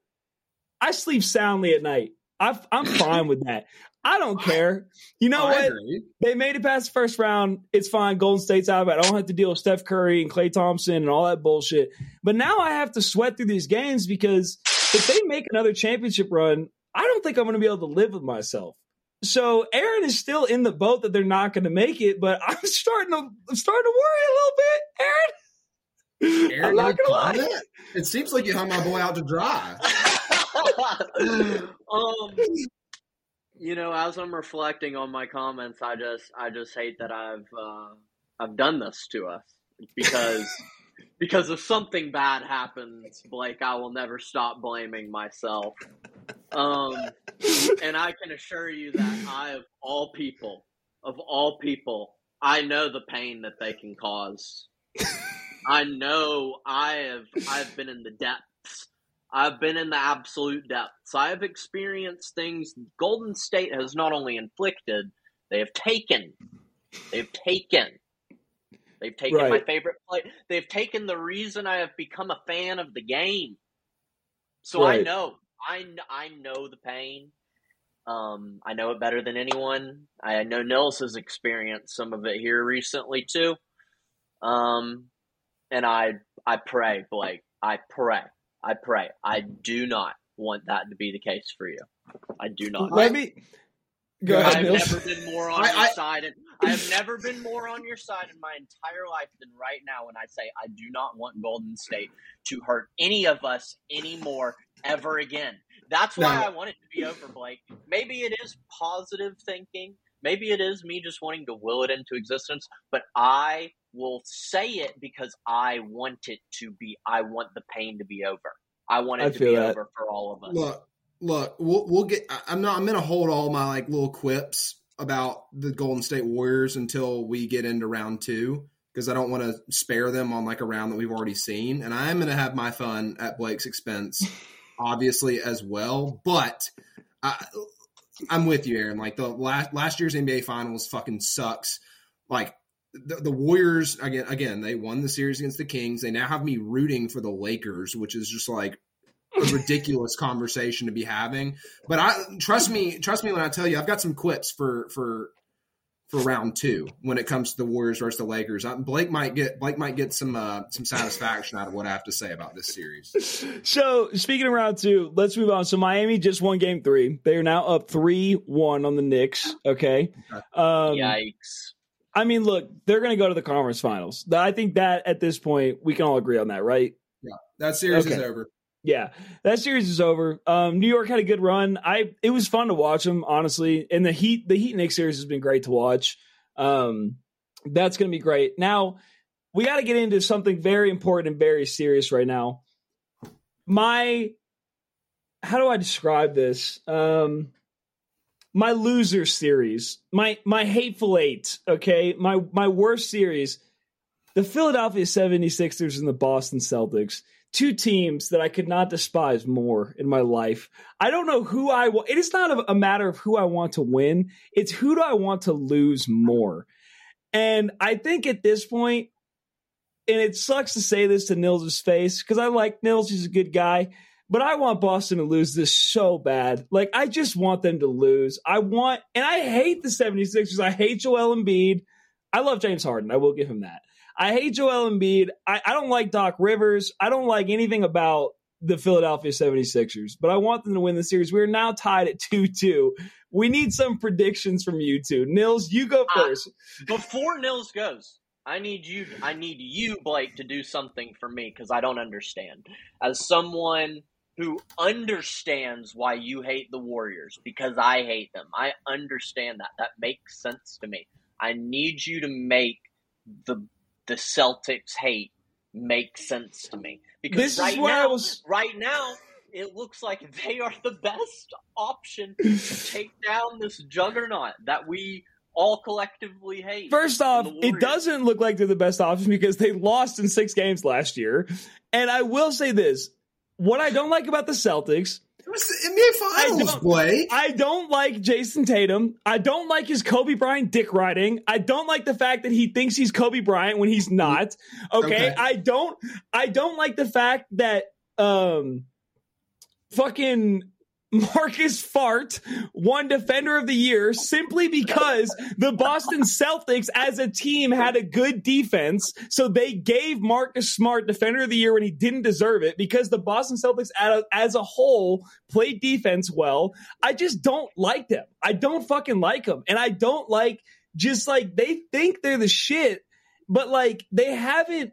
B: I sleep soundly at night. i am fine with that. I don't care. You know oh, what? They made it past the first round. It's fine. Golden State's out of it. I don't have to deal with Steph Curry and Klay Thompson and all that bullshit. But now I have to sweat through these games because if they make another championship run, I don't think I'm going to be able to live with myself. So Aaron is still in the boat that they're not going to make it, but I'm starting to I'm starting to worry a little bit, Aaron.
D: Aaron I'm not gonna lie. It? it seems like you hung my boy out to dry.
A: um, you know, as I'm reflecting on my comments, I just I just hate that I've uh, I've done this to us because because if something bad happens, Blake, I will never stop blaming myself. Um, and I can assure you that I, of all people, of all people, I know the pain that they can cause. I know I have I've been in the depths I've been in the absolute depths. I have experienced things Golden State has not only inflicted, they have taken. They've taken. They've taken right. my favorite play. They've taken the reason I have become a fan of the game. So right. I know. I, I know the pain. Um, I know it better than anyone. I know Nils has experienced some of it here recently too. Um, and I I pray, Blake. I pray I pray. I do not want that to be the case for you. I do not.
B: Let me go ahead.
A: I've never been more on I, your I, side, and I have never been more on your side in my entire life than right now. When I say I do not want Golden State to hurt any of us anymore ever again. That's why no. I want it to be over, Blake. Maybe it is positive thinking. Maybe it is me just wanting to will it into existence, but I will say it because I want it to be. I want the pain to be over. I want it I to be that. over for all of us.
D: Look, look, we'll, we'll get. I'm not. I'm going to hold all my like little quips about the Golden State Warriors until we get into round two because I don't want to spare them on like a round that we've already seen, and I am going to have my fun at Blake's expense, obviously as well. But I, I'm with you, Aaron. Like the last last year's NBA Finals fucking sucks. Like the, the, Warriors again again they won the series against the Kings. They now have me rooting for the Lakers, which is just like a ridiculous conversation to be having. But I trust me, trust me when I tell you, I've got some quips for for for round two when it comes to the Warriors versus the Lakers. I, Blake might get Blake might get some uh, some satisfaction out of what I have to say about this series.
B: So speaking of round two, let's move on. So Miami just won Game Three. They are now up three one on the Knicks. Okay.
A: Um, Yikes.
B: I mean, look, they're going to go to the conference finals. I think that at this point we can all agree on that, right?
D: Yeah, that series okay. is over.
B: Yeah, that series is over. Um, New York had a good run. I it was fun to watch them, honestly. And the Heat, the Heat Knicks series has been great to watch. Um, that's going to be great. Now we got to get into something very important and very serious right now. My, how do I describe this? Um, my loser series, my my hateful eight, okay? My my worst series, the Philadelphia 76ers and the Boston Celtics. Two teams that I could not despise more in my life. I don't know who I want. It is not a, a matter of who I want to win. It's who do I want to lose more. And I think at this point, and it sucks to say this to Nils' face because I like Nils. He's a good guy. But I want Boston to lose this so bad. Like, I just want them to lose. I want, and I hate the 76ers. I hate Joel Embiid. I love James Harden. I will give him that. I hate Joel Embiid. I, I don't like Doc Rivers. I don't like anything about the Philadelphia 76ers, but I want them to win the series. We're now tied at 2 2. We need some predictions from you two. Nils, you go
A: Uh,
B: first.
A: Before Nils goes, I need you. I need you, Blake, to do something for me because I don't understand. As someone who understands why you hate the Warriors, because I hate them, I understand that. That makes sense to me. I need you to make the the Celtics hate make sense to me because
B: This is
A: right
B: where I
A: now,
B: was-
A: right now, it looks like they are the best option to take down this juggernaut that we all collectively hate.
B: First off, it doesn't look like they're the best option because they lost in six games last year. And I will say this what I don't like about the Celtics
D: It was the NBA Finals,
B: don't-
D: Blake.
B: I don't like Jayson Tatum. I don't like his Kobe Bryant dick riding. I don't like the fact that he thinks he's Kobe Bryant when he's not. Okay?
D: Okay.
B: I don't I don't like the fact that um fucking Marcus Fart won Defender of the Year simply because the Boston Celtics as a team had a good defense. So they gave Marcus Smart Defender of the Year when he didn't deserve it because the Boston Celtics as a, whole played defense well. I just don't like them. I don't fucking like them. And I don't like just like they think they're the shit, but like they haven't.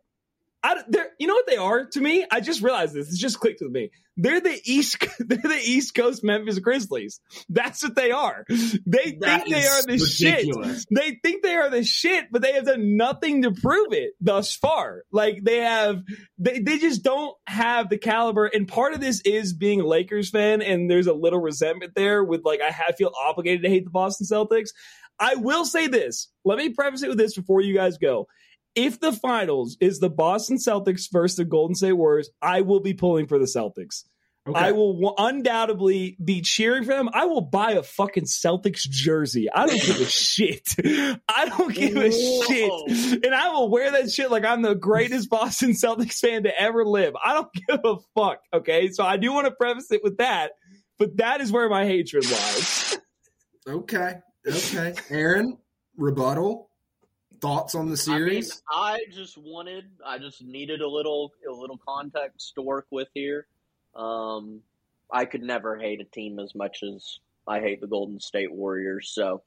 B: I, they're, you know what they are to me? I just realized this. It just clicked with me. They're the East. They're the East Coast Memphis Grizzlies. That's what they are. They
D: That
B: think they are the shit. They think they are the shit, but they have done nothing to prove it thus far. Like they have, they they just don't have the caliber. And part of this is being a Lakers fan, and there's a little resentment there with like I have, feel obligated to hate the Boston Celtics. I will say this. Let me preface it with this before you guys go. If the finals is the Boston Celtics versus the Golden State Warriors, I will be pulling for the Celtics.
D: Okay.
B: I will undoubtedly be cheering for them. I will buy a fucking Celtics jersey. I don't give a shit. I don't give a
A: Whoa.
B: shit. And I will wear that shit like I'm the greatest Boston Celtics fan to ever live. I don't give a fuck. Okay. So I do want to preface it with that, but that is where my hatred lies.
D: Okay. Okay. Aaron, rebuttal. Thoughts on the
A: I mean,
D: series?
A: I just wanted, I just needed a little, a little context to work with here. Um, I could never hate a team as much as I hate the Golden State Warriors, so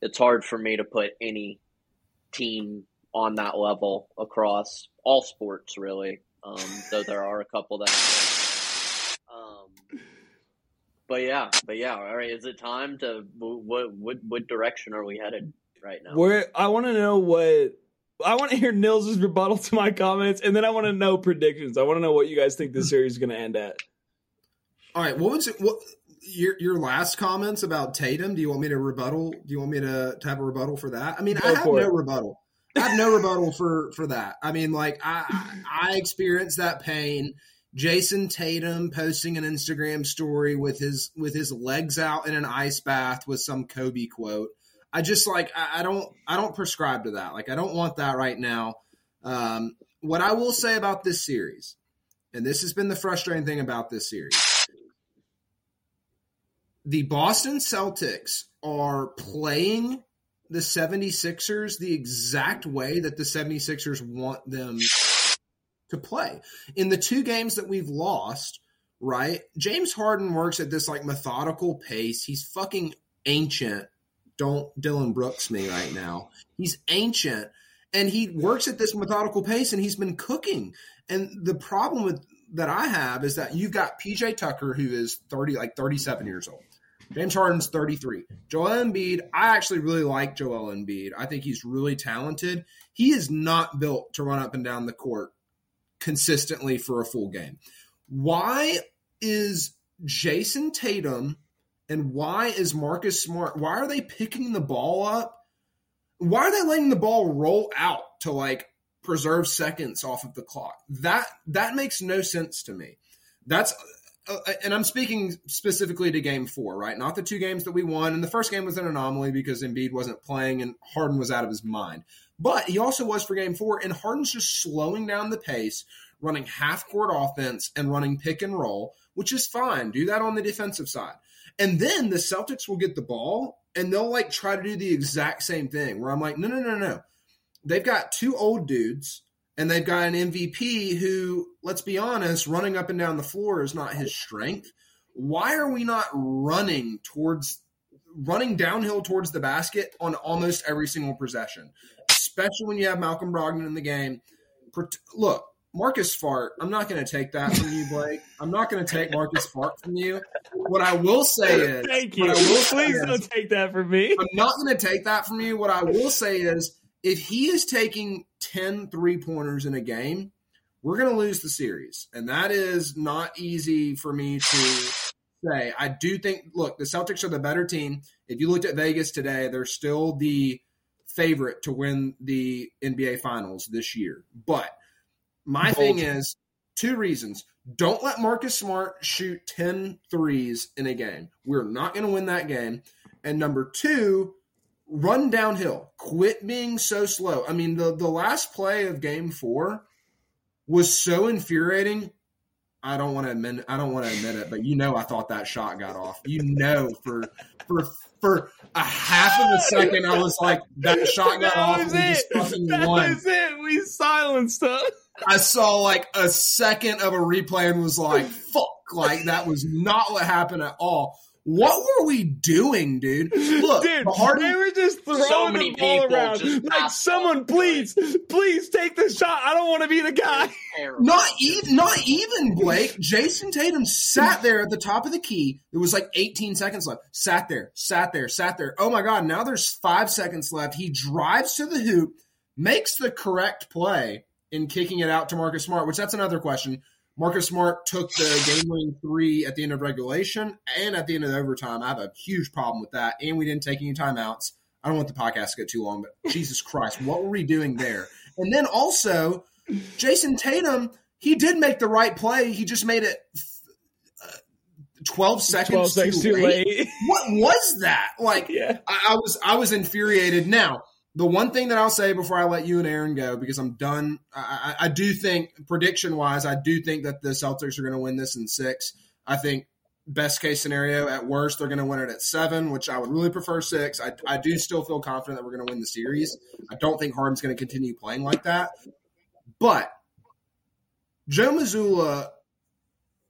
A: it's hard for me to put any team on that level across all sports, really. Um, though there are a couple that. Um, but yeah, but yeah. All right, is it time to what? What? What direction are we headed right now?
B: Where I want to know what I want to hear Nils' rebuttal to my comments, and then I want to know predictions. I want to know what you guys think this series is going to end at.
D: All right. What was it? What your your last comments about Tatum? Do you want me to rebuttal? Do you want me to, to have a rebuttal for that? I mean,
B: Go
D: I have no
B: it.
D: rebuttal. I have no rebuttal for for that. I mean, like I I I experienced that pain. Jayson Tatum posting an Instagram story with his with his legs out in an ice bath with some Kobe quote. I just like I, I don't I don't prescribe to that. Like I don't want that right now. Um, what I will say about this series, and this has been the frustrating thing about this series, the Boston Celtics are playing the 76ers the exact way that the 76ers want them to play. In the two games that we've lost, right? James Harden works at this like methodical pace. He's fucking ancient. Don't Dylan Brooks me right now. He's ancient and he works at this methodical pace and he's been cooking. And the problem with that I have is that you've got PJ Tucker who is 30 like 37 years old. James Harden's 33. Joel Embiid, I actually really like Joel Embiid. I think he's really talented. He is not built to run up and down the court consistently for a full game. Why is Jayson Tatum and why is Marcus Smart? Why are they picking the ball up? Why are they letting the ball roll out to like preserve seconds off of the clock? That that makes no sense to me. That's uh, and I'm speaking specifically to game four, right? Not the two games that we won. And the first game was an anomaly because Embiid wasn't playing and Harden was out of his mind. But he also was for game four, and Harden's just slowing down the pace, running half court offense and running pick and roll, which is fine. Do that on the defensive side. And then the Celtics will get the ball and they'll like try to do the exact same thing where I'm like, no, no, no, no. They've got two old dudes and they've got an MVP who, let's be honest, running up and down the floor is not his strength. Why are we not running towards running downhill towards the basket on almost every single possession, especially when you have Malcolm Brogdon in the game? Look, Marcus Fart, I'm not going to take that from you, Blake. I'm not going to take Marcus Fart from you. What I will say is,
B: thank you. Please is, don't take that from me.
D: I'm not going to take that from you. What I will say is, if he is taking 10 three pointers in a game, we're going to lose the series. And that is not easy for me to say. I do think, look, the Celtics are the better team. If you looked at Vegas today, they're still the favorite to win the NBA Finals this year. But my Bold. thing is two reasons. Don't let Marcus Smart shoot 10 threes in a game. We're not going to win that game. And number two, run downhill. Quit being so slow. I mean, the, the last play of game four was so infuriating. I don't want to admit I don't want to admit it, but you know I thought that shot got off. You know for for for a half of a second I was like that shot got
B: that
D: off.
B: Was it. That was it. We silenced him.
D: I saw like a second of a replay and was like, fuck, like that was not what happened at all. What were we doing, dude? Look,
B: dude, Harden, they were just throwing so the ball around. Like, someone, please, please take the shot. I don't want to be the guy.
D: Not even, not even Blake. Jayson Tatum sat there at the top of the key. It was like 18 seconds left. Sat there, sat there, sat there. Oh my god! Now there's five seconds left. He drives to the hoop, makes the correct play in kicking it out to Marcus Smart. Which that's another question Marcus Smart took the game winning three at the end of regulation and at the end of the overtime. I have a huge problem with that. And we didn't take any timeouts. I don't want the podcast to get too long, but Jesus Christ, what were we doing there? And then also, Jayson Tatum, he did make the right play. He just made it uh, 12 seconds, 12 seconds too, too late. late. what was that? Like, yeah. I, I was I was infuriated. Now, the one thing that I'll say before I let you and Aaron go, because I'm done, I, I do think prediction wise, I do think that the Celtics are going to win this in six. I think best case scenario, at worst, they're going to win it at seven, which I would really prefer six. I, I do still feel confident that we're going to win the series. I don't think Harden's going to continue playing like that. But Joe Mazzulla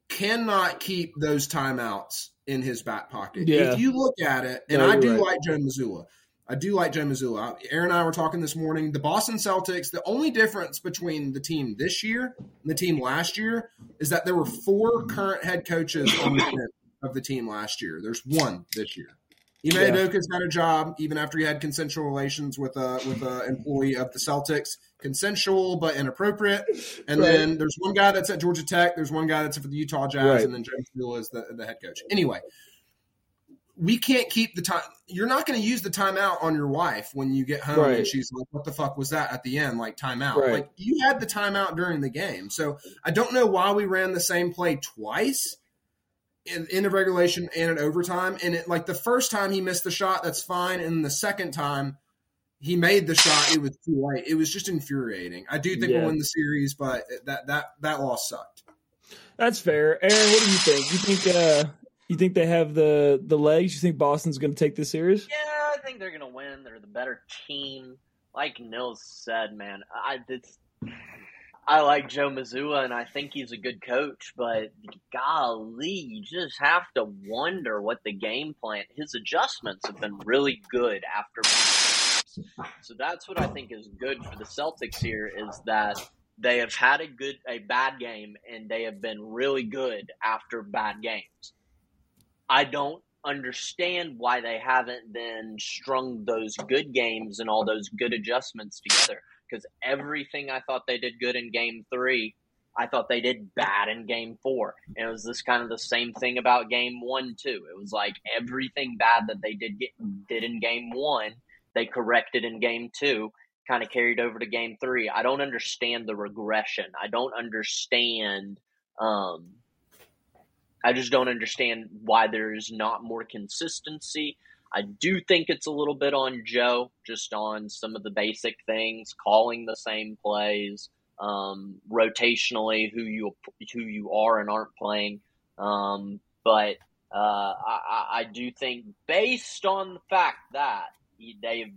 D: cannot keep those timeouts in his back pocket. Yeah. If you look at it, and no, I do right. like Joe Mazzulla, I do like Joe Mazzulla. Aaron and I were talking this morning. The Boston Celtics, the only difference between the team this year and the team last year is that there were four current head coaches on the bench of the team last year. There's one this year. Ime yeah. Got a job even after he had consensual relations with a with an employee of the Celtics. Consensual but inappropriate. And right. then there's one guy that's at Georgia Tech. There's one guy that's for the Utah Jazz, right. and then James Mazzulla is the, the head coach. Anyway, we can't keep the time. You're not going to use the timeout on your wife when you get home right. and she's like, "What the fuck was that?" At the end, like timeout. Right. Like you had the timeout during the game, so I don't know why we ran the same play twice in, in a regulation and at overtime. And it like the first time he missed the shot, that's fine, and the second time he made the shot, it was too late. It was just infuriating. I do think yeah. we'll win the series, but that that that loss sucked.
B: That's fair, Aaron. What do you think? You think uh, you think they have the the legs? You think Boston's going to take this series?
A: Yeah, I think they're going to win. They're the better team. Like Nils said, man, I it's, I like Joe Mazzulla, and I think he's a good coach. But golly, you just have to wonder what the game plan. His adjustments have been really good after. So that's what I think is good for the Celtics here is that they have had a good a bad game and they have been really good after bad games. I don't understand why they haven't then strung those good games and all those good adjustments together. Because everything I thought they did good in game three, I thought they did bad in game four. And it was this kind of the same thing about game one, too. It was like everything bad that they did get, did in game one, they corrected in game two, kind of carried over to game three. I don't understand the regression. I don't understand um, I just don't understand why there's not more consistency. I do think it's a little bit on Joe, just on some of the basic things, calling the same plays, um, rotationally who you who you are and aren't playing. Um, but uh, I, I do think, based on the fact that they've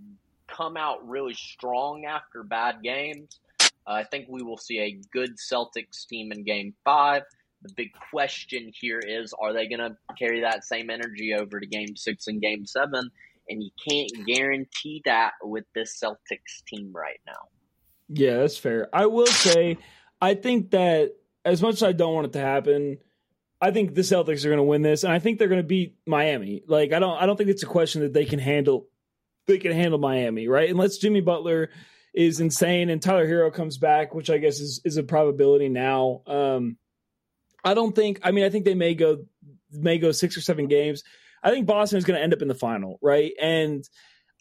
A: come out really strong after bad games, I think we will see a good Celtics team in game five. The big question here is are they going to carry that same energy over to game six and game seven? And you can't guarantee that with this Celtics team right now.
B: Yeah, that's fair. I will say, I think that as much as I don't want it to happen, I think the Celtics are going to win this, and I think they're going to beat Miami. Like I don't, I don't think it's a question that they can handle. They can handle Miami, right? Unless Jimmy Butler is insane and Tyler Herro comes back, which I guess is is a probability now. Um, I don't think. I mean, I think they may go may go six or seven games. I think Boston is going to end up in the final, right? And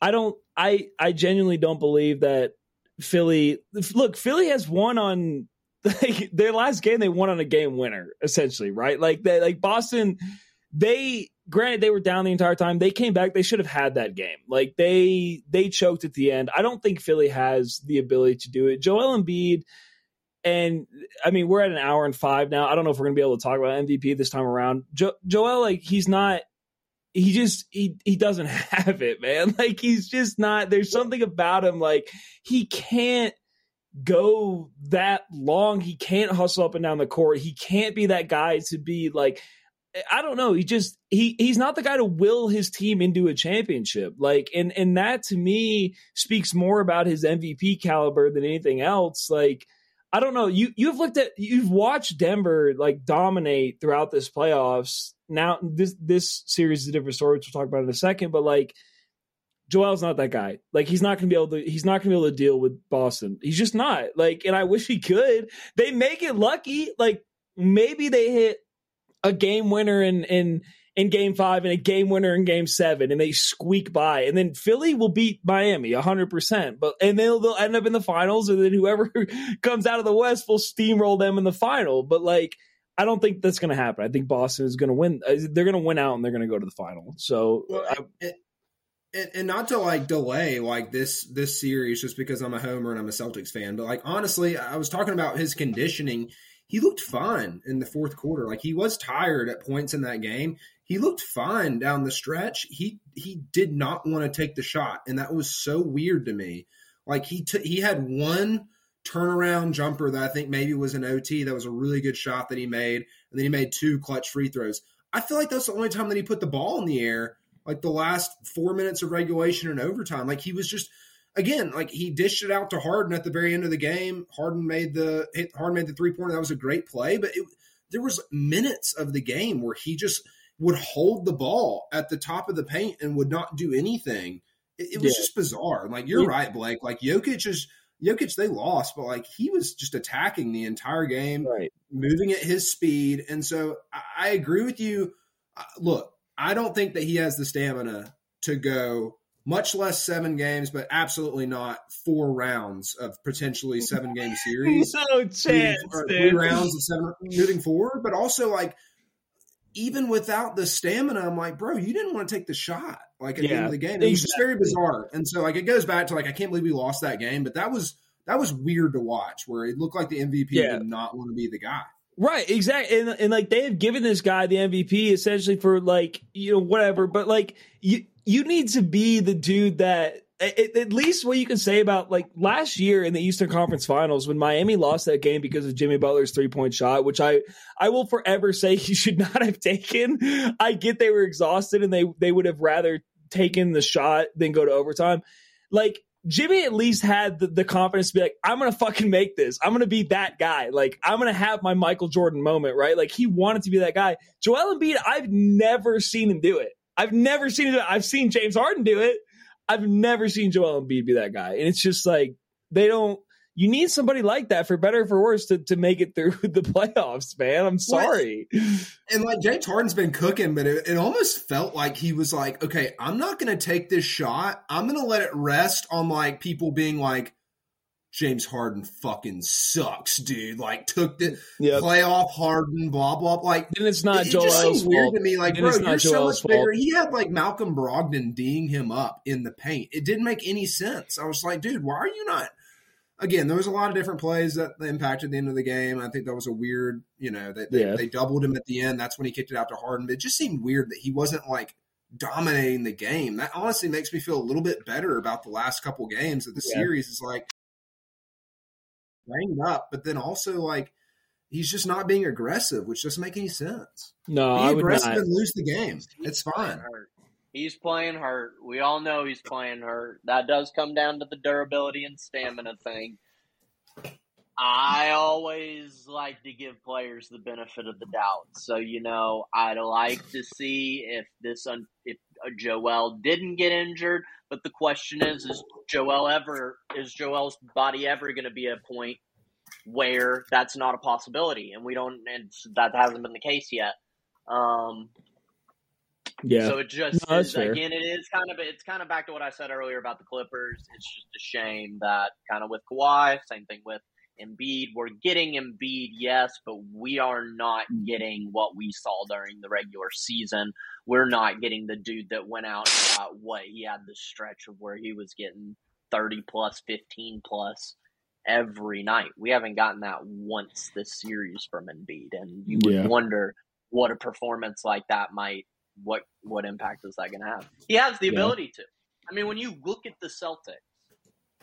B: I don't. I I genuinely don't believe that Philly. Look, Philly has won on like their last game. They won on a game winner, essentially, right? Like they like Boston. They granted they were down the entire time. They came back. They should have had that game. Like they they choked at the end. I don't think Philly has the ability to do it. Joel Embiid and I mean, we're at an hour and five now. I don't know if we're going to be able to talk about MVP this time around. Jo- Joel, like, he's not. He just he he doesn't have it, man. Like he's just not. There's something about him. Like he can't go that long. He can't hustle up and down the court. He can't be that guy to be like. I don't know. He just he he's not the guy to will his team into a championship. Like and and that to me speaks more about his MVP caliber than anything else. Like I don't know. You you've looked at you've watched Denver like dominate throughout this playoffs. Now this this series is a different story, which we'll talk about in a second. But like Joel's not that guy. Like he's not gonna be able to he's not gonna be able to deal with Boston. He's just not. Like, and I wish he could. They make it lucky. Like maybe they hit a game winner and in in game five and a game winner in game seven and they squeak by. And then Philly will beat Miami hundred percent but and they'll they'll end up in the finals and then whoever comes out of the West will steamroll them in the final. But like I don't think that's going to happen. I think Boston is going to win uh, they're going to win out and they're going to go to the final. So
D: well, I, and, and not to like delay like this this series just because I'm a homer and I'm a Celtics fan but like honestly I was talking about his conditioning. He looked fine in the fourth quarter. Like he was tired at points in that game, he looked fine down the stretch. He he did not want to take the shot, and that was so weird to me. Like he t- he had one turnaround jumper that I think maybe was an OT. That was a really good shot that he made, and then he made two clutch free throws. I feel like that's the only time that he put the ball in the air, like the last four minutes of regulation and overtime. Like he was just again, like he dished it out to Harden at the very end of the game. Harden made the Harden made the three pointer. That was a great play, but it, there was minutes of the game where he just would hold the ball at the top of the paint and would not do anything. It, it was yeah. just bizarre. Like you're yeah. right, Blake. Like Jokic is Jokic, they lost, but like he was just attacking the entire game,
B: right.
D: moving at his speed. And so I, I agree with you. Uh, look, I don't think that he has the stamina to go much less seven games, but absolutely not four rounds of potentially seven game series.
B: no chance,
D: three rounds of seven moving forward. But also like even without the stamina, I'm like, bro, you didn't want to take the shot like at yeah, the end of the game. It was just very bizarre. And so like it goes back to like I can't believe we lost that game, but that was that was weird to watch where it looked like the MVP yeah. did not want to be the guy.
B: Right, exactly. And, and like they have given this guy the MVP essentially for like, you know, whatever, but like you you need to be the dude that at, at, least what you can say about like last year in the Eastern Conference Finals when Miami lost that game because of Jimmy Butler's three point shot, which I I will forever say he should not have taken. I get they were exhausted and they they would have rather taken the shot than go to overtime. Like Jimmy at least had the, the confidence to be like, I'm gonna fucking make this. I'm gonna be that guy. Like I'm gonna have my Michael Jordan moment, right? Like he wanted to be that guy. Joel Embiid, I've never seen him do it. I've never seen it. I've seen James Harden do it. I've never seen Joel Embiid be that guy. And it's just like they don't you need somebody like that for better or for worse to, to make it through the playoffs, man. I'm sorry.
D: And like James Harden's been cooking, but it, it almost felt like he was like, okay, I'm not going to take this shot. I'm going to let it rest on like people being like, James Harden fucking sucks, dude. Like took the yep. playoff Harden, blah blah. Like
B: then it's not it, Joel's
D: it weird to me. Like, then bro, you're Joel's so much fault. bigger. He had like Malcolm Brogdon D'ing him up in the paint. It didn't make any sense. I was like, dude, why are you not? Again, there was a lot of different plays that impacted the end of the game. I think that was a weird, you know, they, they, yeah. they doubled him at the end. That's when he kicked it out to Harden. But it just seemed weird that he wasn't like dominating the game. That honestly makes me feel a little bit better about the last couple games of the yeah. series. Is like banged up, but then also like he's just not being aggressive, which doesn't make any sense.
B: No,
D: Be
B: I would
D: aggressive
B: not.
D: and lose the game. It's fine.
A: He's playing hurt. We all know he's playing hurt. That does come down to the durability and stamina thing. I always like to give players the benefit of the doubt. So you know, I'd like to see if this un- if uh, Joel didn't get injured. But the question is: Is Joel ever? Is Joel's body ever going to be a point where that's not a possibility? And we don't. And that hasn't been the case yet. Um,
B: Yeah.
A: so it just
B: No,
A: is, again, it is kind of it's kind of back to what I said earlier about the Clippers. It's just a shame that kind of with Kawhi, same thing with Embiid. We're getting Embiid, yes, but we are not mm-hmm. getting what we saw during the regular season. We're not getting the dude that went out and got what he had the stretch of where he was getting thirty plus, fifteen plus every night. We haven't gotten that once this series from Embiid, and you would
B: Yeah.
A: wonder what a performance like that might what what impact is that going to have? He has the
B: Yeah.
A: ability to. I mean, when you look at the Celtics,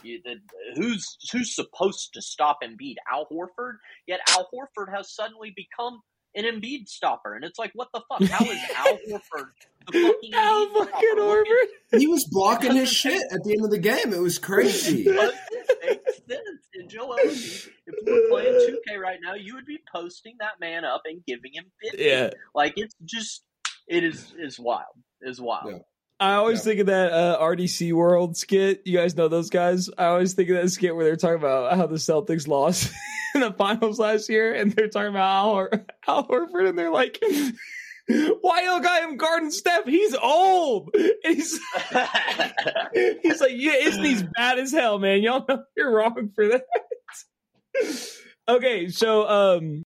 A: you, the, who's who's supposed to stop Embiid? Al Horford. Yet Al Horford has suddenly become an Embiid stopper, and it's like, what the fuck? How is Al Horford the fucking
B: Al
A: Embiid
B: fucking
A: stopper? Look at-
B: Horford.
D: He was blocking his shit at the end of the game. It was crazy.
A: But it makes sense. And Joel Embiid, if you were playing 2K right now, you would be posting that man up and giving him 50.
B: Yeah.
A: Like it's just, it is is wild. Is wild.
D: Yeah.
B: I always
D: Yeah.
B: think of that uh, RDC World skit. You guys know those guys. I always think of that skit where they're talking about how the Celtics lost in the finals last year, and they're talking about Al, Hor- Al Horford, and they're like, "Why y'all got him guarding Steph? He's old." And he's he's like, "Yeah, isn't bad as hell, man? Y'all know you're wrong for that." okay, so um,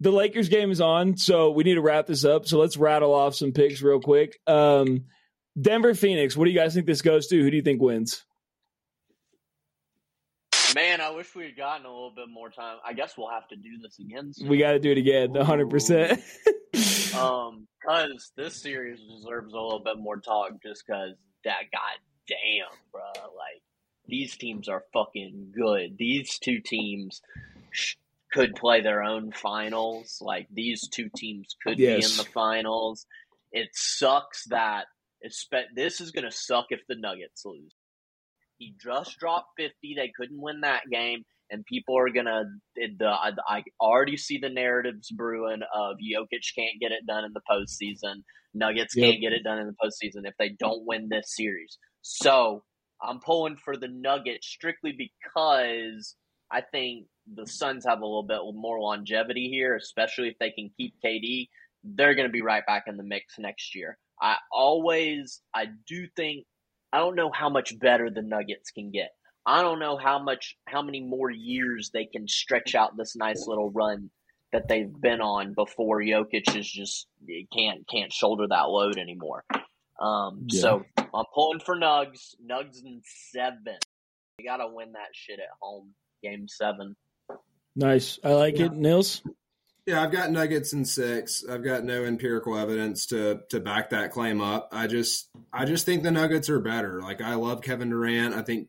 B: the Lakers game is on, so we need to wrap this up. So let's rattle off some picks real quick. Um, Denver Phoenix. What do you guys think this goes to? Who do you think wins?
A: Man, I wish we had gotten a little bit more time. I guess we'll have to do this again. soon.
B: We got to do it again, 100%.
A: Um, cause this series deserves a little bit more talk, just cause that goddamn, bro. Like these teams are fucking good. These two teams sh- could play their own finals. Like these two teams could be in the finals. It sucks that this is gonna suck if the Nuggets lose. He just dropped fifty. They couldn't win that game and people are gonna. The I, I already see the narratives brewing of Jokic can't get it done in the postseason. Nuggets
B: Yep.
A: can't get it done in the postseason if they don't win this series. So I'm pulling for the Nuggets strictly because I think the Suns have a little bit more longevity here, especially if they can keep KD. They're going to be right back in the mix next year. I always, I do think, I don't know how much better the Nuggets can get. I don't know how much, how many more years they can stretch out this nice little run that they've been on before Jokic is just can't can't shoulder that load anymore. Um,
B: Yeah.
A: So I'm pulling for Nugs. Nugs in seven. They gotta win that shit at home. Game seven.
B: nice. I like it. Nils?
D: Yeah, I've got Nuggets in six. I've got no empirical evidence to to back that claim up. I just I just think the Nuggets are better. Like I love Kevin Durant. I think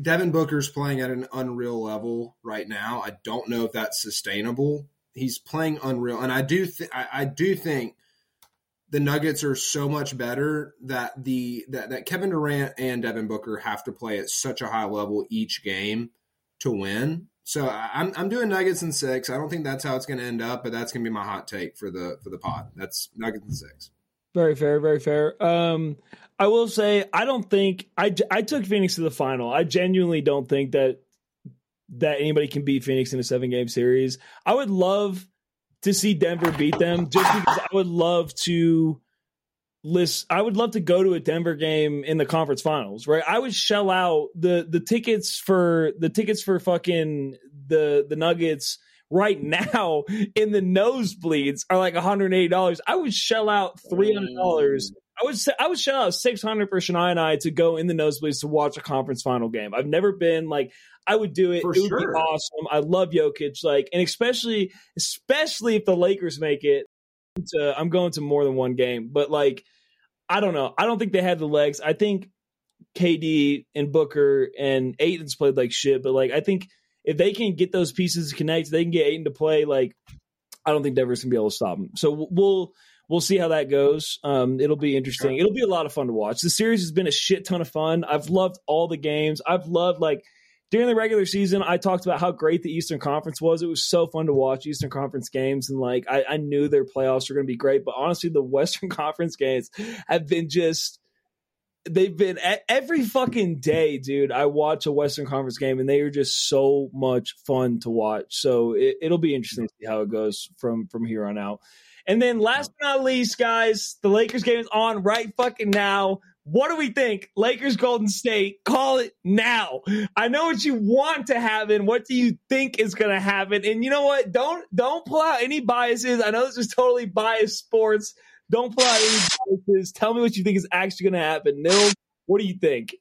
D: Devin Booker's playing at an unreal level right now. I don't know if that's sustainable. He's playing unreal, and I do th- I, I do think the Nuggets are so much better that the that, that Kevin Durant and Devin Booker have to play at such a high level each game to win. So I'm I'm doing Nuggets in six. I don't think that's how it's going to end up, but that's going to be my hot take for the for the pod. That's Nuggets in six.
B: Very fair, very fair. Um, I will say I don't think I I took Phoenix to the final. I genuinely don't think that that anybody can beat Phoenix in a seven game series. I would love to see Denver beat them just because I would love to list I would love to go to a Denver game in the conference finals, right? I would shell out the the tickets for the tickets for fucking the the Nuggets right now in the nosebleeds are like $180. I would shell out $300. I would say I would shell out 600 for Shania and I to go in the nosebleeds to watch a conference final game. I've never been like I would do it.
D: For
B: it would be awesome. I love Jokic like and especially especially if the Lakers make it to, I'm going to more than one game, but like I don't know. I don't think they have the legs. I think KD and Booker and Ayton's played like shit, but like I think if they can get those pieces to connect, they can get Ayton to play. Like I don't think Denver's gonna be able to stop them. So we'll we'll see how that goes. Um, it'll be interesting. It'll be a lot of fun to watch. The series has been a shit ton of fun. I've loved all the games. I've loved like during the regular season, I talked about how great the Eastern Conference was. It was so fun to watch Eastern Conference games, and like I, I knew their playoffs were going to be great. But honestly, the Western Conference games have been just they've been every fucking day, dude. I watch a Western Conference game, and they are just so much fun to watch. So it, it'll be interesting to see how it goes from from here on out. And then last but not least, guys, the Lakers game is on right fucking now. What do we think? Lakers Golden State, call it now. I know what you want to happen. What do you think is going to happen? And you know what? Don't don't pull out any biases. I know this is totally biased sports. Don't pull out any biases. Tell me what you think is actually going to happen. Nil, what do you think?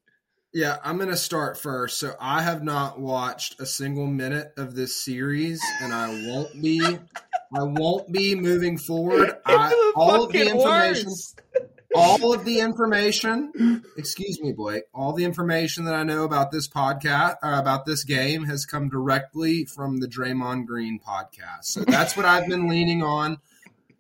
D: Yeah, I'm going to start first. So I have not watched a single minute of this series, and I won't be. I won't be moving forward. I, all of the information. All of the information, excuse me, Blake, all the information that I know about this podcast, uh, about this game, has come directly from the Draymond Green podcast. So that's what I've been leaning on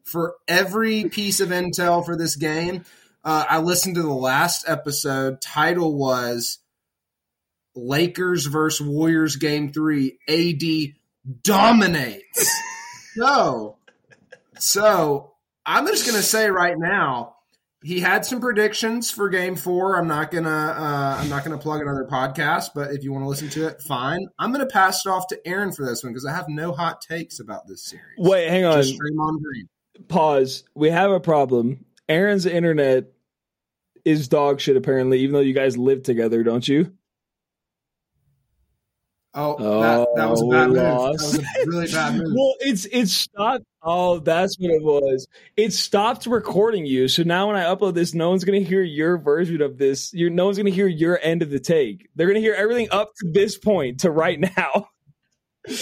D: for every piece of intel for this game. Uh, I listened to the last episode. Title was Lakers versus Warriors Game Three. AD dominates. so, so I'm just gonna say right now he had some predictions for game four. I'm not gonna uh, I'm not gonna plug another podcast, but if you want to listen to it, fine. I'm gonna pass it off to Aaron for this one because I have no hot takes about this series.
B: Wait, hang on. Just Green. Pause. We have a problem. Aaron's internet is dog shit apparently, even though you guys live together, don't you?
D: Oh, that, that was a bad move. That was a really bad move.
B: well, it's it's stopped. Oh, that's what it was. It stopped recording you. So now when I upload this, no one's gonna hear your version of this. You're, no one's gonna hear your end of the take. They're gonna hear everything up to this point to right now.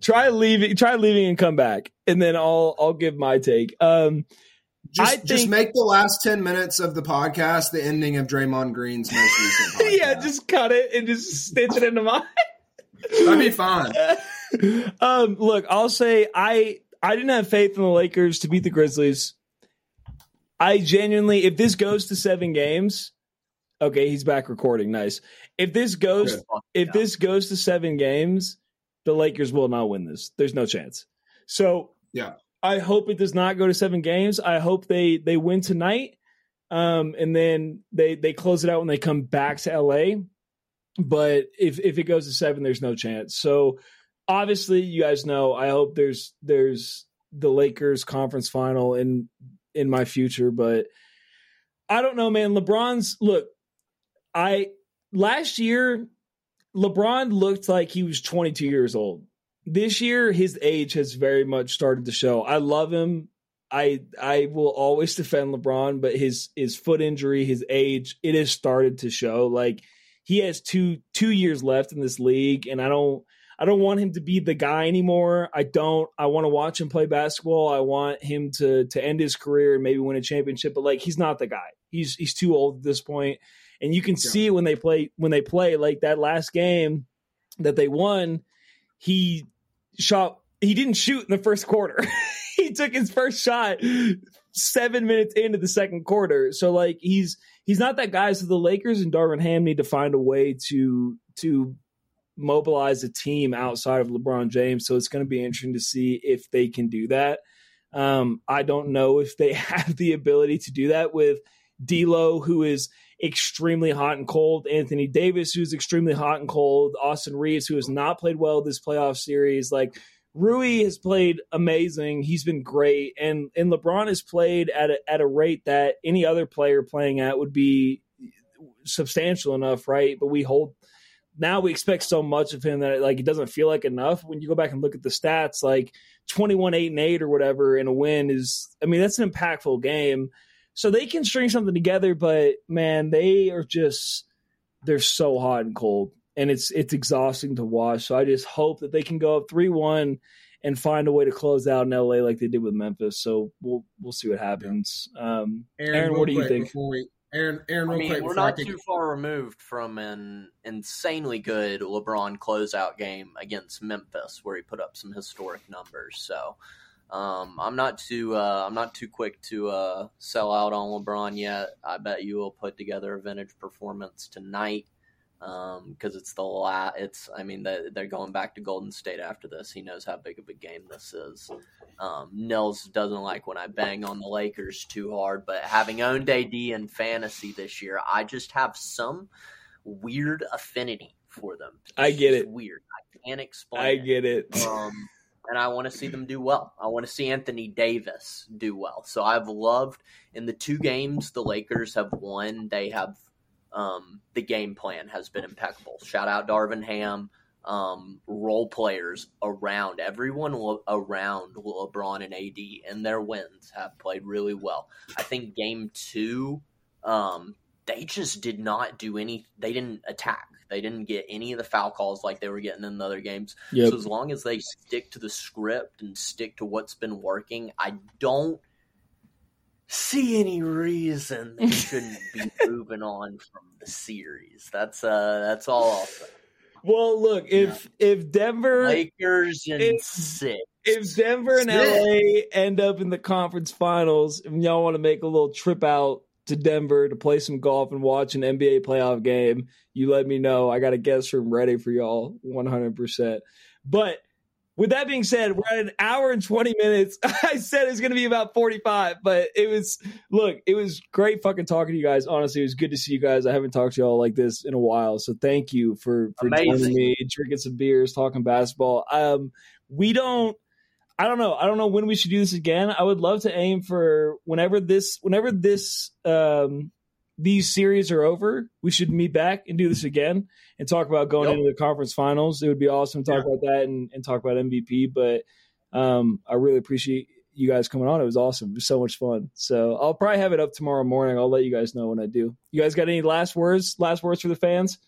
B: try leaving. Try leaving and come back, and then I'll I'll give my take. Um,
D: just, think, just make the last 10 minutes of the podcast the ending of Draymond Green's most recent podcast.
B: yeah, just cut it and just stitch it into mine.
D: That'd be fine.
B: um, look, I'll say I I didn't have faith in the Lakers to beat the Grizzlies. I genuinely, if this goes to seven games, okay, he's back recording. Nice. If this goes, if this goes to seven games, the Lakers will not win this. There's no chance. So
D: yeah,
B: I hope it does not go to seven games. I hope they they win tonight, um, and then they they close it out when they come back to LA but if if it goes to seven, there's no chance. So obviously, you guys know. I hope there's there's the Lakers conference final in in my future, but I don't know, man. LeBron's look. I last year, LeBron looked like he was 22 years old. This year, his age has very much started to show. I love him. I I will always defend LeBron, but his his foot injury, his age, it has started to show. Like he has two two years left in this league, and I don't I don't want him to be the guy anymore. I don't. I want to watch him play basketball. I want him to to end his career and maybe win a championship. But like, he's not the guy. He's he's too old at this point, and you can yeah. see when they play when they play like that last game that they won. He shot. He didn't shoot in the first quarter. he took his first shot seven minutes into the second quarter. So like he's he's not that guy. So the Lakers and Darvin Ham need to find a way to to mobilize a team outside of LeBron James. So it's going to be interesting to see if they can do that. Um, I don't know if they have the ability to do that with D'Lo, who is extremely hot and cold, Anthony Davis, who's extremely hot and cold, Austin Reaves, who has not played well this playoff series. Like Rui has played amazing. He's been great, and and LeBron has played at a, at a rate that any other player playing at would be substantial enough, right? But we hold now we expect so much of him that like it doesn't feel like enough. When you go back and look at the stats, like twenty one eight and eight or whatever in a win is, I mean, that's an impactful game. So they can string something together, but man, they are just they're so hot and cold and it's it's exhausting to watch. So I just hope that they can go up three one and find a way to close out in LA like they did with Memphis. So we'll we'll see what happens. Um, Aaron, Aaron what do you think?
D: We Aaron, Aaron,
A: I
D: real
A: mean,
D: quick.
A: we're
D: before I
A: not too far removed from an insanely good LeBron closeout game against Memphis, where he put up some historic numbers. So, um, I'm not too uh, I'm not too quick to uh, sell out on LeBron yet. I bet you will put together a vintage performance tonight because it's the last. It's I mean they- they're going back to Golden State after this. He knows how big of a game this is. Um, Nils doesn't like when I bang on the Lakers too hard, but having owned AD in fantasy this year, I just have some weird affinity for them.
B: I get it.
A: Weird. I can't explain.
B: I
A: it.
B: get it.
A: Um, and I want to see them do well. I want to see Anthony Davis do well. So I've loved in the two games the Lakers have won. They have um, the game plan has been impeccable. Shout out Darvin Ham. Um, role players around everyone le- around LeBron and AD and their wins have played really well. I think game two, um, they just did not do any. They didn't attack. They didn't get any of the foul calls like they were getting in the other games.
B: Yep.
A: So as long as they stick to the script and stick to what's been working, I don't see any reason they shouldn't be moving on from the series. That's uh that's all I'll say.
B: Well, look, if if Denver
A: Lakers in
B: If-
A: six.
B: if Denver and
D: Sick.
B: LA end up in the conference finals, and y'all want to make a little trip out to Denver to play some golf and watch an NBA playoff game, you let me know. I got a guest room ready for y'all 100%. But with that being said, we're at an hour and 20 minutes. I said it's going to be about 45, but it was, look, it was great fucking talking to you guys. Honestly, it was good to see you guys. I haven't talked to y'all like this in a while. So thank you for, for joining me, drinking some beers, talking basketball. Um, we don't, I don't know. I don't know when we should do this again. I would love to aim for whenever this, whenever this, um, these series are over, we should meet back and do this again and talk about going
A: Yep.
B: into the conference finals. It would be awesome to talk
D: Yeah.
B: about that and, and talk about MVP. But um, I really appreciate you guys coming on. It was awesome. It was so much fun. So I'll probably have it up tomorrow morning. I'll let you guys know when I do. You guys got any last words? Last words for the fans?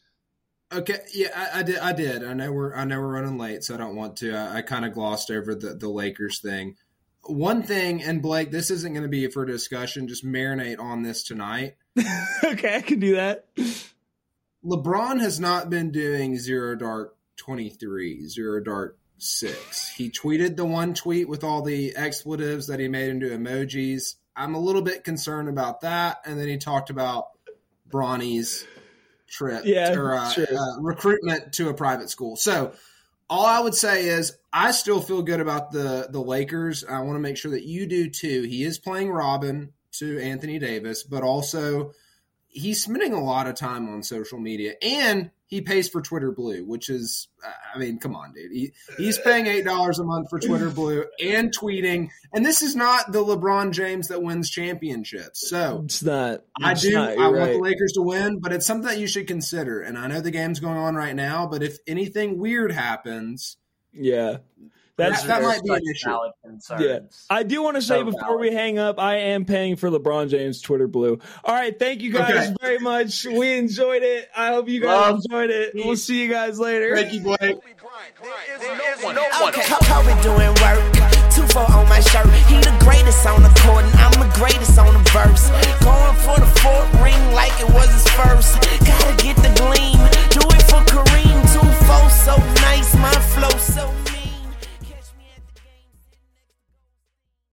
D: Okay, yeah, I, I did. I did. I know we're I know we're running late, so I don't want to. I, I kind of glossed over the the Lakers thing. One thing, and Blake, this isn't going to be for discussion. Just marinate on this tonight.
B: okay, I can do that.
D: LeBron has not been doing zero dark twenty three, zero dark six. He tweeted the one tweet with all the expletives that he made into emojis. I'm a little bit concerned about that. And then he talked about Bronny's trip
B: Yeah,
D: or uh, uh, recruitment to a private school. So all I would say is I still feel good about the the Lakers. I want to make sure that you do too. He is playing Robin to Anthony Davis, but also he's spending a lot of time on social media and he pays for Twitter Blue, which is, I mean, come on, dude. He, he's paying eight dollars a month for Twitter Blue and tweeting, and this is not the LeBron James that wins championships. So
B: It's not.
D: I
B: it's
D: do.
B: not,
D: I
B: you're
D: want the. Lakers to win, but it's something that you should consider. And I know the game's going on right now, but if anything weird happens,
B: Yeah. That's
D: that, that might be an issue.
B: Yeah. I do want to say
A: so
B: before
A: valid.
B: we hang up, I am paying for LeBron James Twitter blue. All right, thank you guys
D: okay.
B: very much. We enjoyed it. I hope you guys
A: Love.
B: enjoyed it. We'll see you guys later.
D: Thank you, Blake.
C: Okay, how we doing work? Two four on my shirt. He the greatest on the court, and I'm the greatest on the verse. Going for the fourth ring like it was his first. Gotta get the gleam. Do it for Kareem. Two four so nice, my flow so.